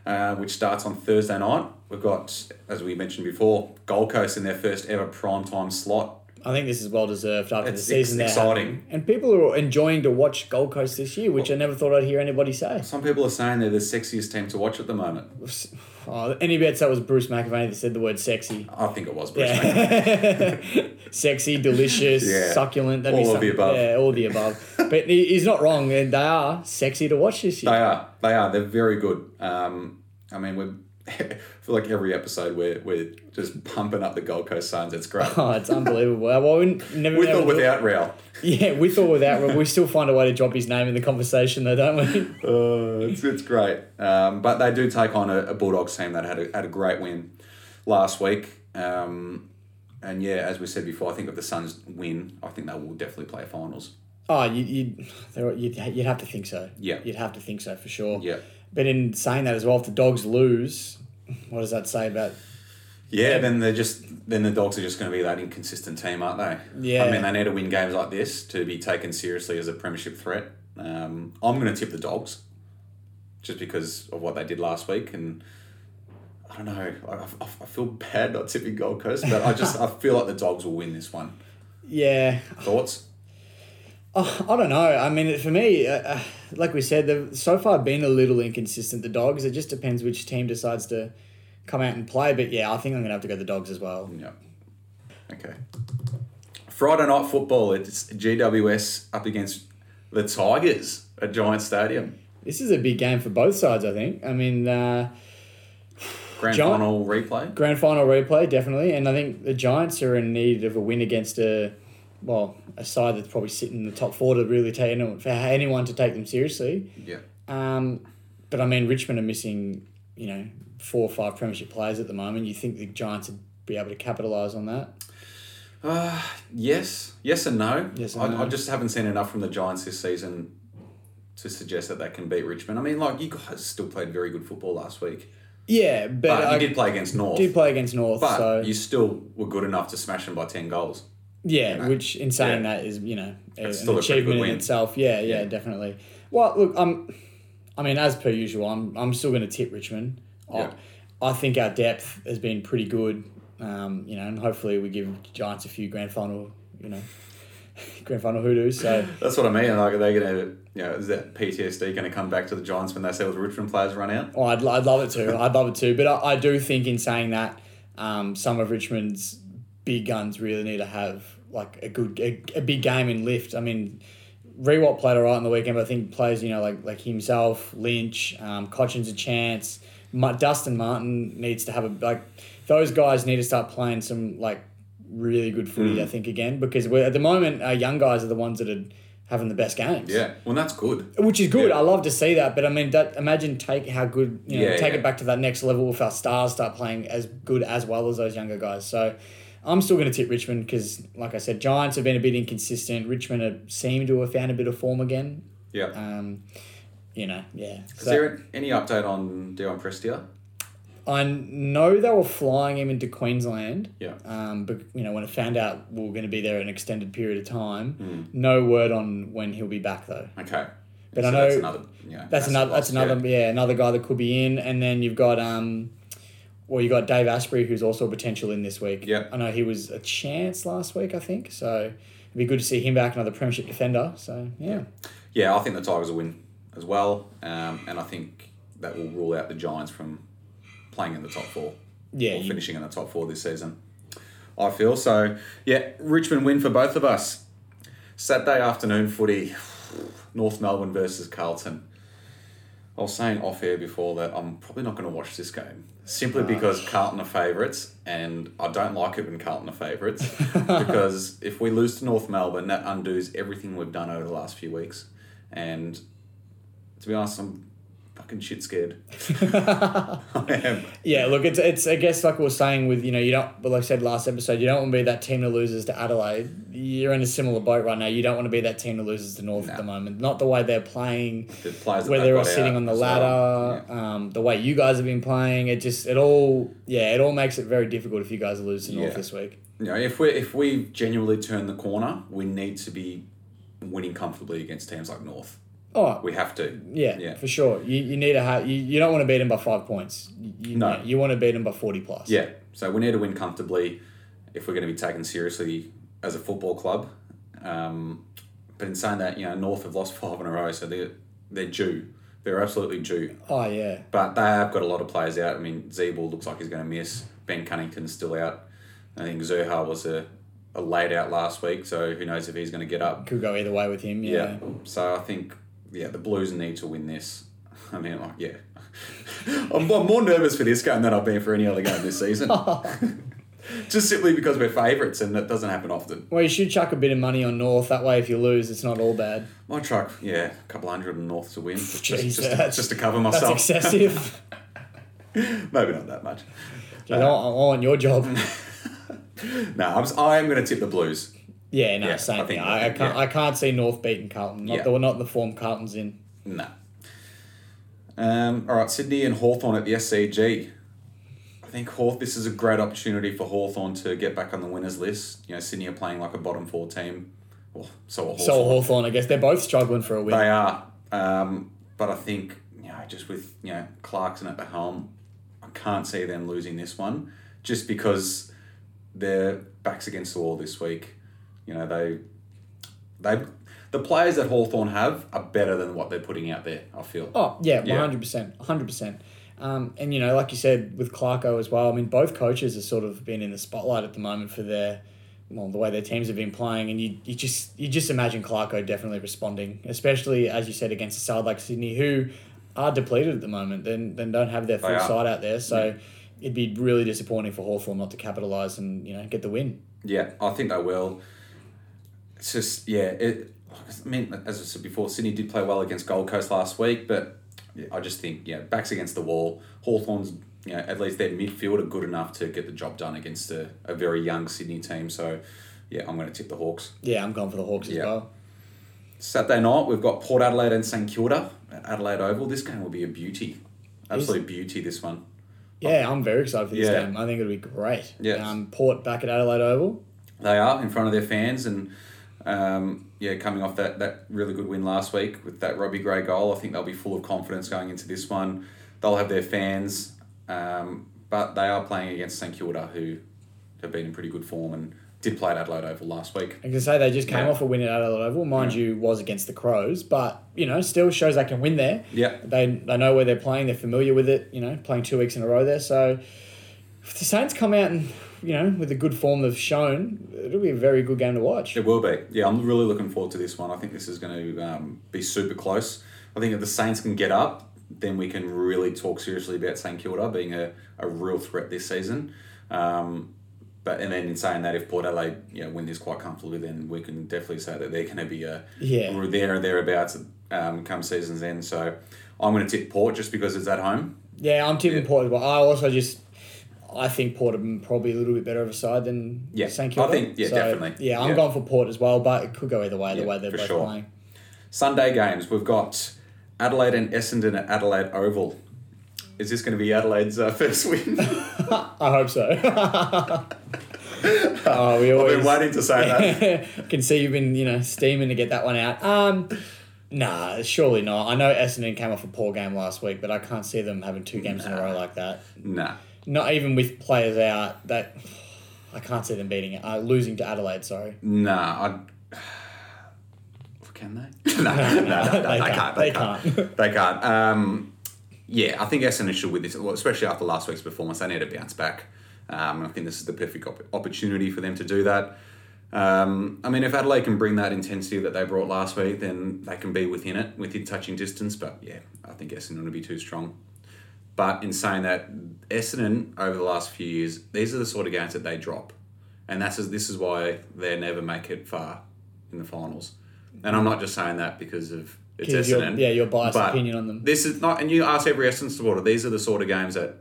uh, which starts on Thursday night. We've got, as we mentioned before, Gold Coast in their first ever primetime slot. I think this is well deserved after It's the season. they're exciting. and people are enjoying to watch Gold Coast this year, which I never thought I'd hear anybody say. Some people are saying they're the sexiest team to watch at the moment. Oh, any bets that was Bruce McAvaney that said the word sexy. I think it was Bruce. Yeah. Sexy, delicious, Yeah. succulent. That'd be All of the above. Yeah, all the above. but he's not wrong, and they are sexy to watch this year. They are. They are. They're very good. Um, I mean, we're, Feel like every episode we're, we're just pumping up the Gold Coast Suns. It's great. Oh, it's unbelievable. Well, we never With never or without Real. Yeah, with or without, but we still find a way to drop his name in the conversation, though, don't we? Uh, it's, it's great. Um, but they do take on a, a Bulldogs team that had a, had a great win last week. Um, and yeah, as we said before, I think if the Suns win, I think they will definitely play finals. Oh, you, you'd, you'd, you'd have to think so. Yeah. You'd have to think so for sure. Yeah. But in saying that as well, if the dogs lose, what does that say about. Yeah, then they're just then the Dogs are just going to be that inconsistent team, aren't they? Yeah. I mean, they need to win games like this to be taken seriously as a premiership threat. Um, I'm going to tip the Dogs, just because of what they did last week, and I don't know. I, I, I feel bad not tipping Gold Coast, but I just I feel like the Dogs will win this one. Yeah. Thoughts? Oh, I don't know. I mean, for me, uh, uh, like we said, they've so far been a little inconsistent, the dogs. It just depends which team decides to come out and play. But yeah, I think I'm going to have to go the dogs as well. Yeah. Okay. Friday night football. It's GWS up against the Tigers at Giant Stadium. This is a big game for both sides, I think. I mean, uh, Grand Giant- final replay. grand final replay, definitely. And I think the Giants are in need of a win against a, well, a side that's probably sitting in the top four to really take anyone, for anyone to take them seriously. Yeah. Um, but I mean, Richmond are missing, you know, four or five premiership players at the moment. You think the Giants would be able to capitalise on that? Uh, yes, yes and no. Yes and I, no. I just haven't seen enough from the Giants this season to suggest that they can beat Richmond. I mean, like you guys still played very good football last week, Yeah, but, but I you did play against North. did play against North, but so you still were good enough to smash them by ten goals. Yeah, know, which in saying yeah. that is you know It's an achievement in itself. Yeah, yeah, Yeah. definitely. Well, look, I'm, I mean, as per usual, I'm I'm still going to tip Richmond. Yeah. I, I think our depth has been pretty good. Um, you know, and hopefully we give Giants a few grand final, you know, grand final hoodoos. So. That's what I mean. Like, are they going to, you know, is that PTSD going to come back to the Giants when they say the Richmond players run out? Oh, I'd, I'd love it too. I'd love it too. But I, I do think in saying that, um, some of Richmond's big guns really need to have like a good a, a big game in lift. I mean, Riewoldt played all right on the weekend, but I think players you know like like himself, Lynch, um, Cotchin's a chance. Ma- Dustin Martin needs to have a like those guys need to start playing some like really good footy. Mm. I think again because we're at the moment our young guys are the ones that are having the best games. Yeah, well, that's good. Which is good. Yeah. I love to see that. But I mean, that imagine take how good you know Yeah, take yeah. it back to that next level if our stars start playing as good as well as those younger guys. So I'm still going to tip Richmond because, like I said, Giants have been a bit inconsistent. Richmond have seemed to have found a bit of form again. Yeah. Um, you know, yeah. is So there any update on Dion Prestia? I know they were flying him into Queensland. Yeah. Um, but you know when I found out we were going to be there an extended period of time, Hmm. no word on when he'll be back though. Okay. But So I know- that's another. Yeah, That's, another. That's another. yeah. Yeah. another guy that could be in, and then you've got um, well, you got Dave Astbury, who's also a potential in this week. Yeah. I know he was a chance last week, I think. So it'd be good to see him back, another premiership defender. So yeah, Yeah, I think the Tigers will win as well, um, and I think that will rule out the Giants from playing in the top four. Yeah, or you- finishing in the top four this season. I feel so. Yeah, Richmond win for both of us. Saturday afternoon footy, North Melbourne versus Carlton. I was saying off air before that I'm probably not going to watch this game simply ah. because Carlton are favourites, and I don't like it when Carlton are favourites because if we lose to North Melbourne, that undoes everything we've done over the last few weeks. And to be honest, I'm fucking shit scared. I am. Yeah, look, it's it's I guess like we were saying with you know you don't, but like I said last episode, you don't want to be that team that loses to Adelaide. You're in a similar boat right now. You don't want to be that team that loses to North at the moment. Not the way they're playing, The players where they're all sitting on the ladder, well. Yeah. um, the way you guys have been playing. It just it all yeah, it all makes it very difficult if you guys lose to North Yeah. this week. You know, if we if we genuinely turn the corner, we need to be winning comfortably against teams like North. Oh, We have to. yeah, Yeah. for sure. You, you need to have you, you don't want to beat them by five points. You, No. you want to beat them by forty plus. Yeah. So we need to win comfortably if we're going to be taken seriously as a football club. Um, but in saying that, you know, North have lost five in a row, so they're they're due. They're absolutely due. Oh yeah. But they have got a lot of players out. I mean, Ziebell looks like he's going to miss. Ben Cunnington's still out. I think Zurhaar was a, a laid out last week, so who knows if he's going to get up. Could go either way with him. Yeah. Yeah. So I think, yeah, the Blues need to win this. I mean, like, yeah. I'm, I'm more nervous for this game than I've been for any other game this season. Just simply because we're favourites and that doesn't happen often. Well, you should chuck a bit of money on North. That way, if you lose, it's not all bad. My truck, yeah, a couple hundred in North to win. Just, Jeez, just, to, just to cover myself. That's excessive. Maybe not that much. I, want, I want your job. No, I'm, s- I am going to tip the Blues. Yeah, no, Yeah, same I thing. think- I, I can't. yeah. I can't see North beating Carlton. Not Yeah. the not the form Carlton's in. No. Um, all right, Sydney and Hawthorn at the SCG. I think Hawth, this is a great opportunity for Hawthorn to get back on the winners list. You know, Sydney are playing like a bottom four team. Well, so are Hawthorn. So Hawthorn, I guess they're both struggling for a win. They are. Um, but I think, you know, just with, you know, Clarkson at the helm, I can't see them losing this one just because their backs against the wall this week. You know, they they the players that Hawthorn have are better than what they're putting out there, I feel. Oh yeah, Yeah. hundred percent, one hundred percent. Um, and you know, like you said with Clarko as well. I mean, both coaches have sort of been in the spotlight at the moment for their well, the way their teams have been playing, and you, you just you just imagine Clarko definitely responding, especially as you said against a side like Sydney, who are depleted at the moment, then then don't have their full side out there. So it'd be really disappointing for Hawthorn not to capitalise and you know get the win. Yeah, I think they will. It's just yeah. It. I mean, as I said before, Sydney did play well against Gold Coast last week, but yeah, I just think yeah, backs against the wall. Hawthorn's you know at least their midfield are good enough to get the job done against a, a very young Sydney team. So yeah, I'm going to tip the Hawks. Yeah, I'm going for the Hawks as well. Saturday night we've got Port Adelaide and St Kilda at Adelaide Oval. This game will be a beauty, absolute beauty. This one. Yeah, I'm very excited for this Yeah. game. I think it'll be great. Yes. Um, Port back at Adelaide Oval. They are in front of their fans and um, yeah, coming off that, that really good win last week with that Robbie Gray goal, I think they'll be full of confidence going into this one. They'll have their fans, um, but they are playing against St Kilda, who have been in pretty good form and did play at Adelaide Oval last week. I can say they just came Yeah. off a win at Adelaide Oval. Mind you, was against the Crows, but you know, still shows they can win there. Yeah, They they know where they're playing. They're familiar with it. You know, playing two weeks in a row there. So if the Saints come out and you know with the good form they've shown, it'll be a very good game to watch. it will be. Yeah, I'm really looking forward to this one. I think this is going to um, be super close. I think if the Saints can get up, then we can really talk seriously about St Kilda being a, a real threat this season. Um, but and then in saying that, if Port Adelaide you know, win this quite comfortably, then we can definitely say that they're going to be a Yeah. there or thereabouts um, come season's end. So I'm going to tip Port just because it's at home. Yeah, I'm tipping Yeah. Port as well. I also just. I think Port are probably a little bit better of a side than Yeah, St I Kilda. think- yeah, definitely. Yeah, I'm Yeah. going for Port as well, but it could go either way. The Yeah, way they're both sure. playing. Sunday games we've got Adelaide and Essendon at Adelaide Oval. Is this going to be Adelaide's uh, first win? I hope so. oh, we I've been waiting to say that. can see you've been you know steaming to get that one out. Um, nah, surely not. I know Essendon came off a poor game last week, but I can't see them having two games in a row like that. Nah. Not even with players out. That I can't see them beating it. Uh, losing to Adelaide. Sorry. Nah, I. Can they? no, no, no, no, They can't. They can't. They can't. Um, yeah, I think Essendon should with this, well, especially after last week's performance. They need to bounce back. Um, and I think this is the perfect op- opportunity for them to do that. Um, I mean, if Adelaide can bring that intensity that they brought last week, then they can be within it, within touching distance. But yeah, I think Essendon will be too strong. But in saying that, Essendon over the last few years, these are the sort of games that they drop, and that's this is why they never make it far in the finals. And I'm not just saying that because of it's 'Cause your- Essendon. yeah, your biased opinion on them. This is not, and you ask every Essendon supporter. These are the sort of games that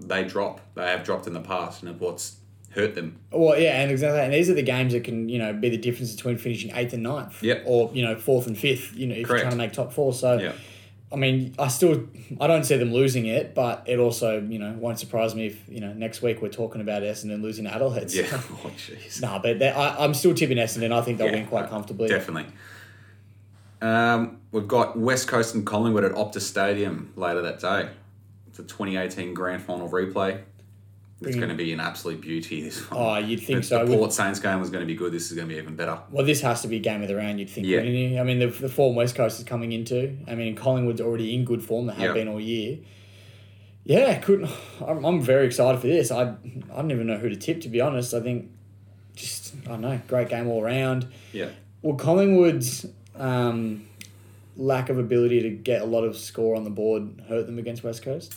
they drop. They have dropped in the past, and what's hurt them. Well, yeah, and exactly, and these are the games that can you know be the difference between finishing eighth and ninth, Yep. or you know fourth and fifth. You know, if Correct. you're trying to make top four. So. I mean, I still I don't see them losing it, but it also you know won't surprise me if you know next week we're talking about Essendon losing to Adelaide. Yeah. Oh, jeez. nah, but I, I'm still tipping Essendon. I think they'll Yeah, win quite uh, comfortably. Definitely. Um, we've got West Coast and Collingwood at Optus Stadium later that day. It's a 2018 grand final replay. It's going to be an absolute beauty. This one. Oh, you'd think the, so. The Port Saints game was going to be good. This is going to be even better. Well, this has to be game of the round, you'd think, Yeah. wouldn't you? I mean, the, the form West Coast is coming into. I mean, Collingwood's already in good form. They have Yeah. been all year. Yeah, couldn't. I'm, I'm very excited for this. I I don't even know who to tip, to be honest. I think just, I don't know, great game all around. Yeah. Well, Collingwood's um, lack of ability to get a lot of score on the board hurt them against West Coast.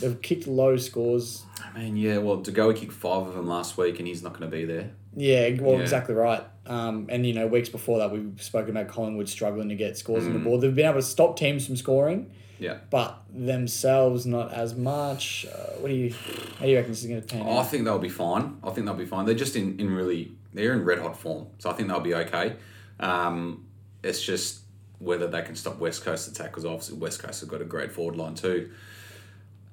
They've kicked low scores. I mean, yeah. Well, De Goey kicked five of them last week, and he's not going to be there. Yeah, well, Yeah. exactly right. Um, and you know, weeks before that, we've spoken about Collingwood struggling to get scores Mm. on the board. They've been able to stop teams from scoring, Yeah. but themselves not as much. Uh, what do you? How do you reckon this is going to pan I out? think they'll be fine. I think they'll be fine. They're just in, in really they're in red hot form, so I think they'll be okay. Um, it's just whether they can stop West Coast attack because obviously West Coast have got a great forward line too.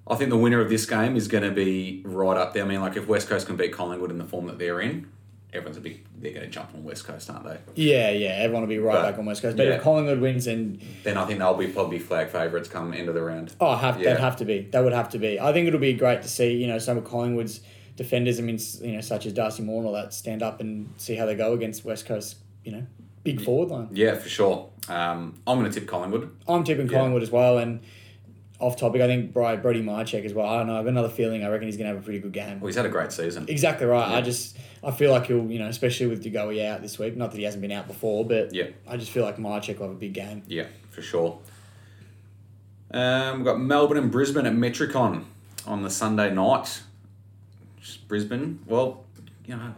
I think the winner of this game is going to be right up there. I mean, like if West Coast can beat Collingwood in the form that they're in, everyone's a big. They're going to jump on West Coast, aren't they? Yeah, yeah, everyone will be right But, back on West Coast. But yeah. if Collingwood wins, and Then I think they'll be probably flag favourites come end of the round. oh, have Yeah. they'd have to be. That would have to be. I think it'll be great to see you know some of Collingwood's defenders. I mean, you know, such as Darcy Moore and all that, stand up and see how they go against West Coast. You know, big forward line. Yeah, for sure. Um, I'm going to tip Collingwood. I'm tipping Yeah. Collingwood as well. And off topic, I think Bri- Brody Mihocek as well. I don't know. I've got another feeling. I reckon he's going to have a pretty good game. Well, he's had a great season. Exactly right. Yeah. I just I feel like he'll you know especially with De Goey out this week. Not that he hasn't been out before, but Yeah. I just feel like Marchek will have a big game. Yeah, for sure. Um, we've got Melbourne and Brisbane at Metricon on the Sunday night. Just Brisbane, well, you know,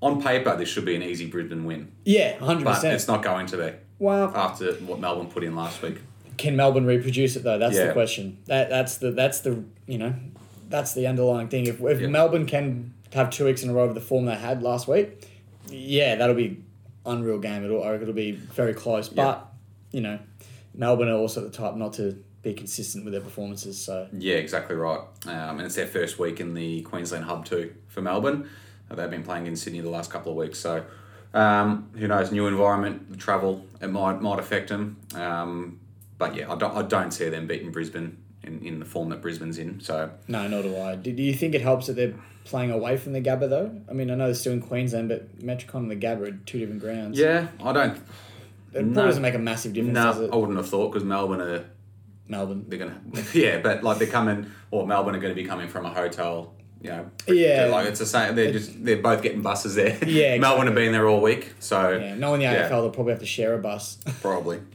on paper this should be an easy Brisbane win, Yeah, hundred but percent. it's not going to be Well, after what Melbourne put in last week. Can Melbourne reproduce it though? That's Yeah. the question. That that's the that's the you know that's the underlying thing. If if Yeah. Melbourne can have two weeks in a row of the form they had last week, yeah, that'll be unreal game. It'll it'll be very close. Yeah. But you know, Melbourne are also the type not to be consistent with their performances. So Yeah, exactly right. Um, and it's their first week in the Queensland hub too for Melbourne. Uh, they've been playing in Sydney the last couple of weeks, so um, who knows? New environment, the travel, it might might affect them. Um, but yeah, I don't I don't see them beating Brisbane in, in the form that Brisbane's in. So no, nor do I. Do, do you think it helps that they're playing away from the Gabba though? I mean, I know they're still in Queensland, but Metricon and the Gabba are two different grounds. yeah, I don't. it probably no. doesn't make a massive difference. No, does it? I wouldn't have thought because Melbourne are Melbourne. they're gonna yeah, but like they're coming or Melbourne are going to be coming from a hotel. You know, Yeah. like it's the same. They're just they're both getting buses there. Yeah, Melbourne have been there all week, so Yeah, knowing the Yeah. AFL, they'll probably have to share a bus. probably.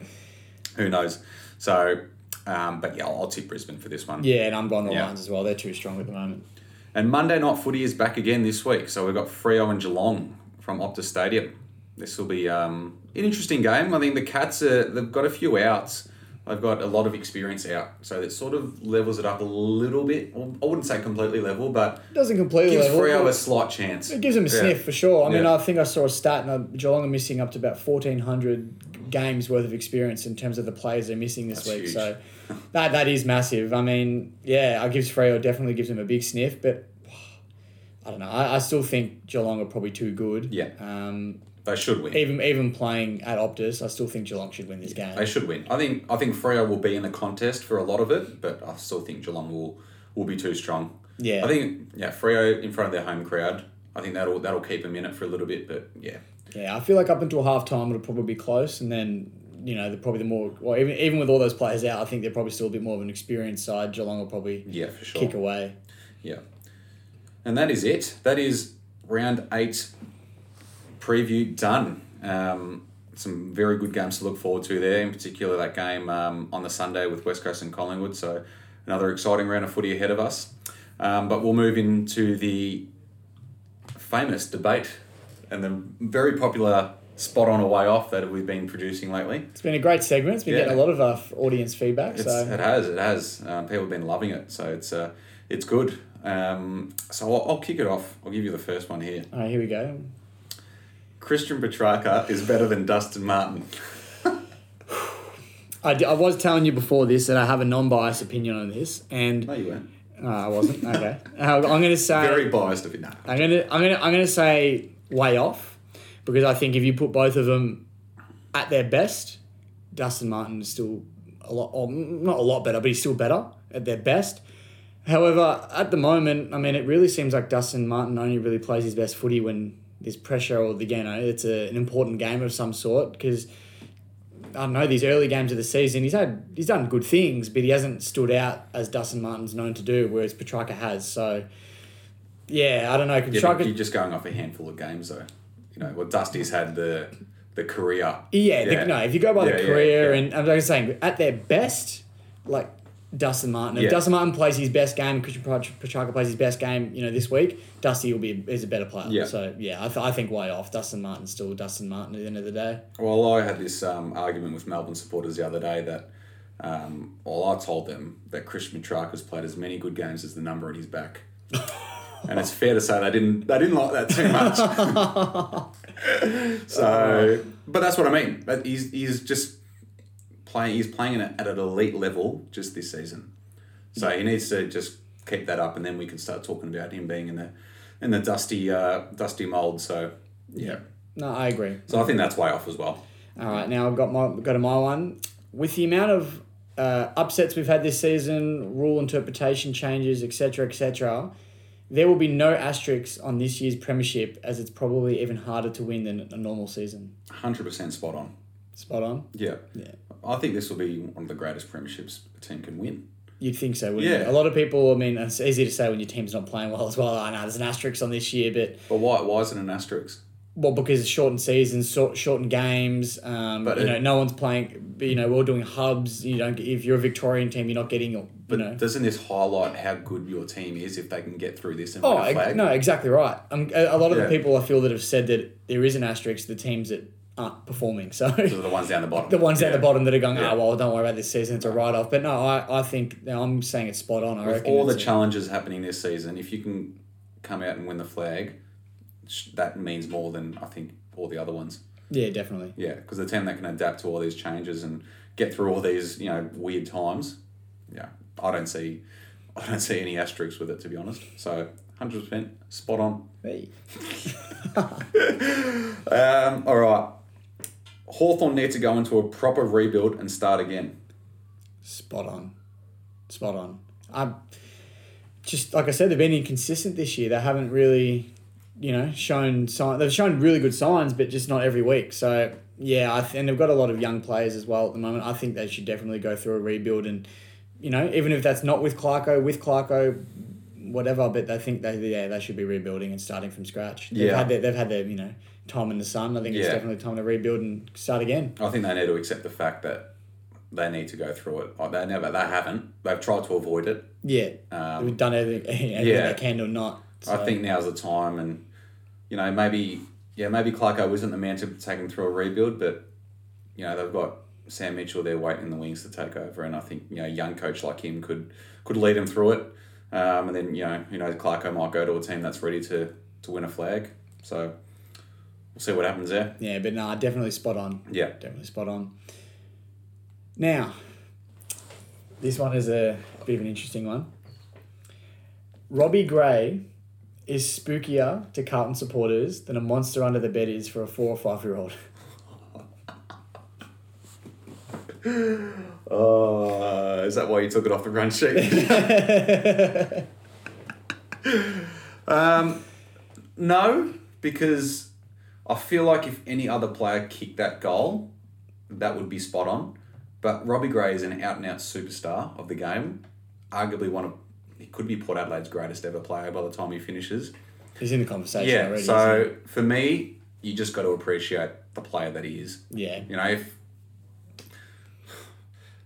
Who knows? So, um, but yeah, I'll, I'll tip Brisbane for this one. yeah, and I'm going to Yeah. Lions as well. They're too strong at the moment. And Monday night footy is back again this week. So we've got Freo and Geelong from Optus Stadium. This will be um, an interesting game. I think the Cats are they've got a few outs. They've got a lot of experience out, so it sort of levels it up a little bit. Well, I wouldn't say completely level, but It doesn't completely gives level. Freo a slight chance. It gives him a Yeah. sniff for sure. I mean, I think I saw a stat, and Geelong are missing up to about fourteen hundred games worth of experience in terms of the players they're missing this That's week. huge. So that that is massive. I mean, yeah, I gives Freo definitely gives him a big sniff, but I don't know. I, I still think Geelong are probably too good. Yeah. Um, They should win. even even playing at Optus, I still think Geelong should win this game. They should win. I think I think Freo will be in the contest for a lot of it, but I still think Geelong will will be too strong. Yeah. I think yeah, Freo in front of their home crowd. I think that'll that'll keep them in it for a little bit, but yeah, Yeah, I feel like up until half time it'll probably be close, and then you know they're probably the more well even even with all those players out, I think they're probably still a bit more of an experienced side. Geelong will probably yeah, for sure. kick away. Yeah, and that is it. That is round eight preview done. Um, some very good games to look forward to there. In particular, that game um, on the Sunday with West Coast and Collingwood. So another exciting round of footy ahead of us. Um, but we'll move into the famous debate and the very popular spot on a way off that we've been producing lately. It's been a great segment. It's been Yeah. getting a lot of uh, audience feedback. It's, so It has, it has. Um, people have been loving it, so it's uh, it's good. Um, so I'll, I'll kick it off. I'll give you the first one here. all right, here we go. Christian Petracca is better than Dustin Martin. I, d- I was telling you before this that I have a non-biased opinion on this, and No, you weren't. I wasn't. Okay, uh, I'm going to say Very biased of it. Nah. I'm gonna I'm gonna I'm gonna say way off because I think if you put both of them at their best, Dustin Martin is still a lot, or not a lot better, but he's still better at their best. However, at the moment, I mean, it really seems like Dustin Martin only really plays his best footy when there's pressure or the you know it's a, an important game of some sort because. I don't know these early games of the season. He's had he's done good things, but he hasn't stood out as Dustin Martin's known to do, whereas Petracca has. So, yeah, I don't know. Yeah, you're just going off a handful of games, though. You know, well, Dusty's had the the career. Yeah, the- no, if you go by Yeah, the yeah, career, yeah. and I'm like saying, at their best, like Dustin Martin, if Yeah. Dustin Martin plays his best game, Christian Petracca plays his best game, you know, this week, Dusty will be is a better player. Yeah. So yeah, I, th- I think way off. Dustin Martin's still Dustin Martin at the end of the day. Well, I had this um, argument with Melbourne supporters the other day that, um, well, I told them that Christian Petracca's played as many good games as the number in his back. and it's fair to say they didn't they didn't like that too much. so, but that's what I mean. But he's he's just playing. He's playing at an elite level just this season. So he needs to just keep that up, and then we can start talking about him being in the in the dusty uh, dusty mold. So yeah. No, I agree. So I think that's way off as well. All right, now I've got my go to my one. With the amount of uh, upsets we've had this season, rule interpretation changes, etc., etc., there will be no asterisks on this year's premiership, as it's probably even harder to win than a normal season. Hundred percent spot on. Spot on. Yeah. Yeah. I think this will be one of the greatest premierships a team can win. You'd think so, wouldn't Yeah. you? A lot of people, I mean, it's easy to say when your team's not playing well as well. I know there's an asterisk on this year, but But why why is it an asterisk? well, because it's shortened seasons, short, shortened games. Um, But you it- know, no one's playing. You know, we're all doing hubs. You don't. If you're a Victorian team, you're not getting. You But know. doesn't this highlight how good your team is if they can get through this and Oh win a flag? no, exactly right. Um, a, a lot of Yeah. the people I feel that have said that there is an asterisk the teams that aren't performing. So are the ones down the bottom. the ones Yeah. at the bottom that are going, Yeah. oh well, don't worry about this season. It's a write off. But no, I, I think I'm saying it's spot on. I With reckon all the challenges happening this season, if you can come out and win the flag, that means more than I think all the other ones. yeah, definitely. Yeah, because the team that can adapt to all these changes and get through all these you know weird times, yeah, I don't see, I don't see any asterisks with it to be honest. So hundred percent spot on. Hey. Um, all right, Hawthorn need to go into a proper rebuild and start again. Spot on. Spot on. I'm just like I said, they've been inconsistent this year. They haven't really, you know, shown sign. They've shown really good signs, but just not every week. So yeah, I th- and they've got a lot of young players as well at the moment. I think they should definitely go through a rebuild, and you know, even if that's not with Clarko, with Clarko, whatever. But they think they yeah they should be rebuilding and starting from scratch. They've Yeah. had their, they've had their you know time in the sun. I think it's Yeah. definitely time to rebuild and start again. I think they need to accept the fact that they need to go through it. Like, They never, they haven't. They've tried to avoid it. Yeah, Um, we've done everything, everything yeah. they can or not. I So- think now's the time, and you know maybe yeah maybe Clarko isn't the man to take them through a rebuild, but you know they've got Sam Mitchell there waiting in the wings to take over, and I think you know a young coach like him could could lead him through it, um, and then you know who knows Clarko might go to a team that's ready to to win a flag, so we'll see what happens there. Yeah, but no, definitely spot on. Yeah, Definitely spot on. Now, this one is a bit of an interesting one. Robbie Gray is spookier to Carlton supporters than a monster under the bed is for a four or five year old. Oh, is that why you took it off the run sheet? um, no, because I feel like if any other player kicked that goal, that would be spot on. But Robbie Gray is an out and out superstar of the game. Arguably one of he could be Port Adelaide's greatest ever player by the time he finishes. He's in the conversation Yeah. already. So for me, you just got to appreciate the player that he is. isn't? You know, if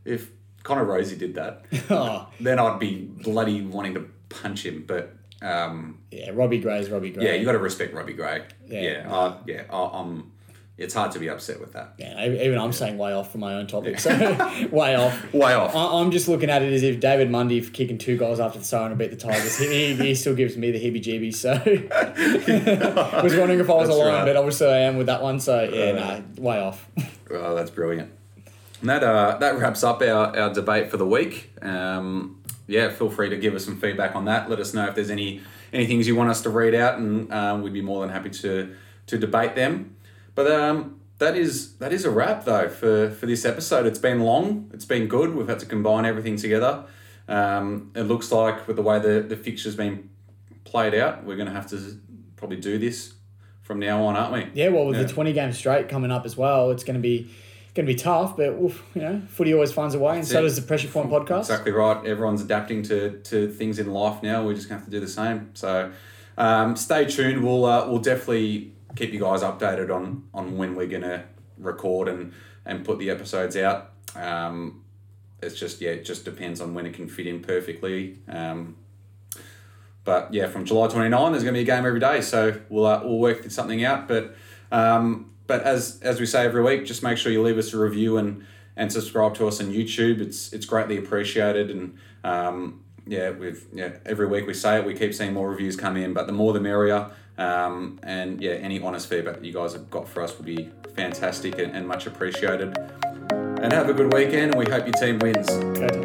if Connor Rozee did that, oh, then I'd be bloody wanting to punch him. But um, yeah, Robbie Gray's Robbie Gray. yeah, you got to respect Robbie Gray. Yeah. Yeah, yeah, uh, yeah. I, I'm it's hard to be upset with that. Yeah, even I'm saying way off from my own topic. So way off. Way off. I- I'm just looking at it as if David Mundy for kicking two goals after the siren to beat the Tigers. He, he, still gives me the heebie-jeebies. So was wondering if I was That's alone, right. but obviously I am with that one. So yeah, Uh, no, way off. Oh, that's brilliant. And that uh, that wraps up our, our debate for the week. Um, yeah, feel free to give us some feedback on that. Let us know if there's any any things you want us to read out, and um, we'd be more than happy to to debate them. But um, that is that is a wrap though for for this episode. It's been long. It's been good. We've had to combine everything together. Um, it looks like with the way the the fixture's been played out, we're going to have to probably do this from now on, aren't we? Yeah, well, with Yeah. the 20 games straight coming up as well, it's going to be going to be tough. But oof, you know, footy always finds a way, and so it. does the Pressure Point podcast. Exactly right. Everyone's adapting to, to things in life now. We're just going to have to do the same. So um, stay tuned. We'll uh, we'll definitely keep you guys updated on on when we're going to record and and put the episodes out. Um, it's just yeah, it just depends on when it can fit in perfectly. Um, but yeah, from July 29, there's going to be a game every day. So we'll, uh, we'll work something out. But um, but as as we say every week, just make sure you leave us a review and and subscribe to us on YouTube. It's it's greatly appreciated. And um, yeah, we've yeah every week we say it. We keep seeing more reviews come in, but the more the merrier. Um, and yeah, any honest feedback you guys have got for us would be fantastic and, and much appreciated. And have a good weekend, and we hope your team wins. Go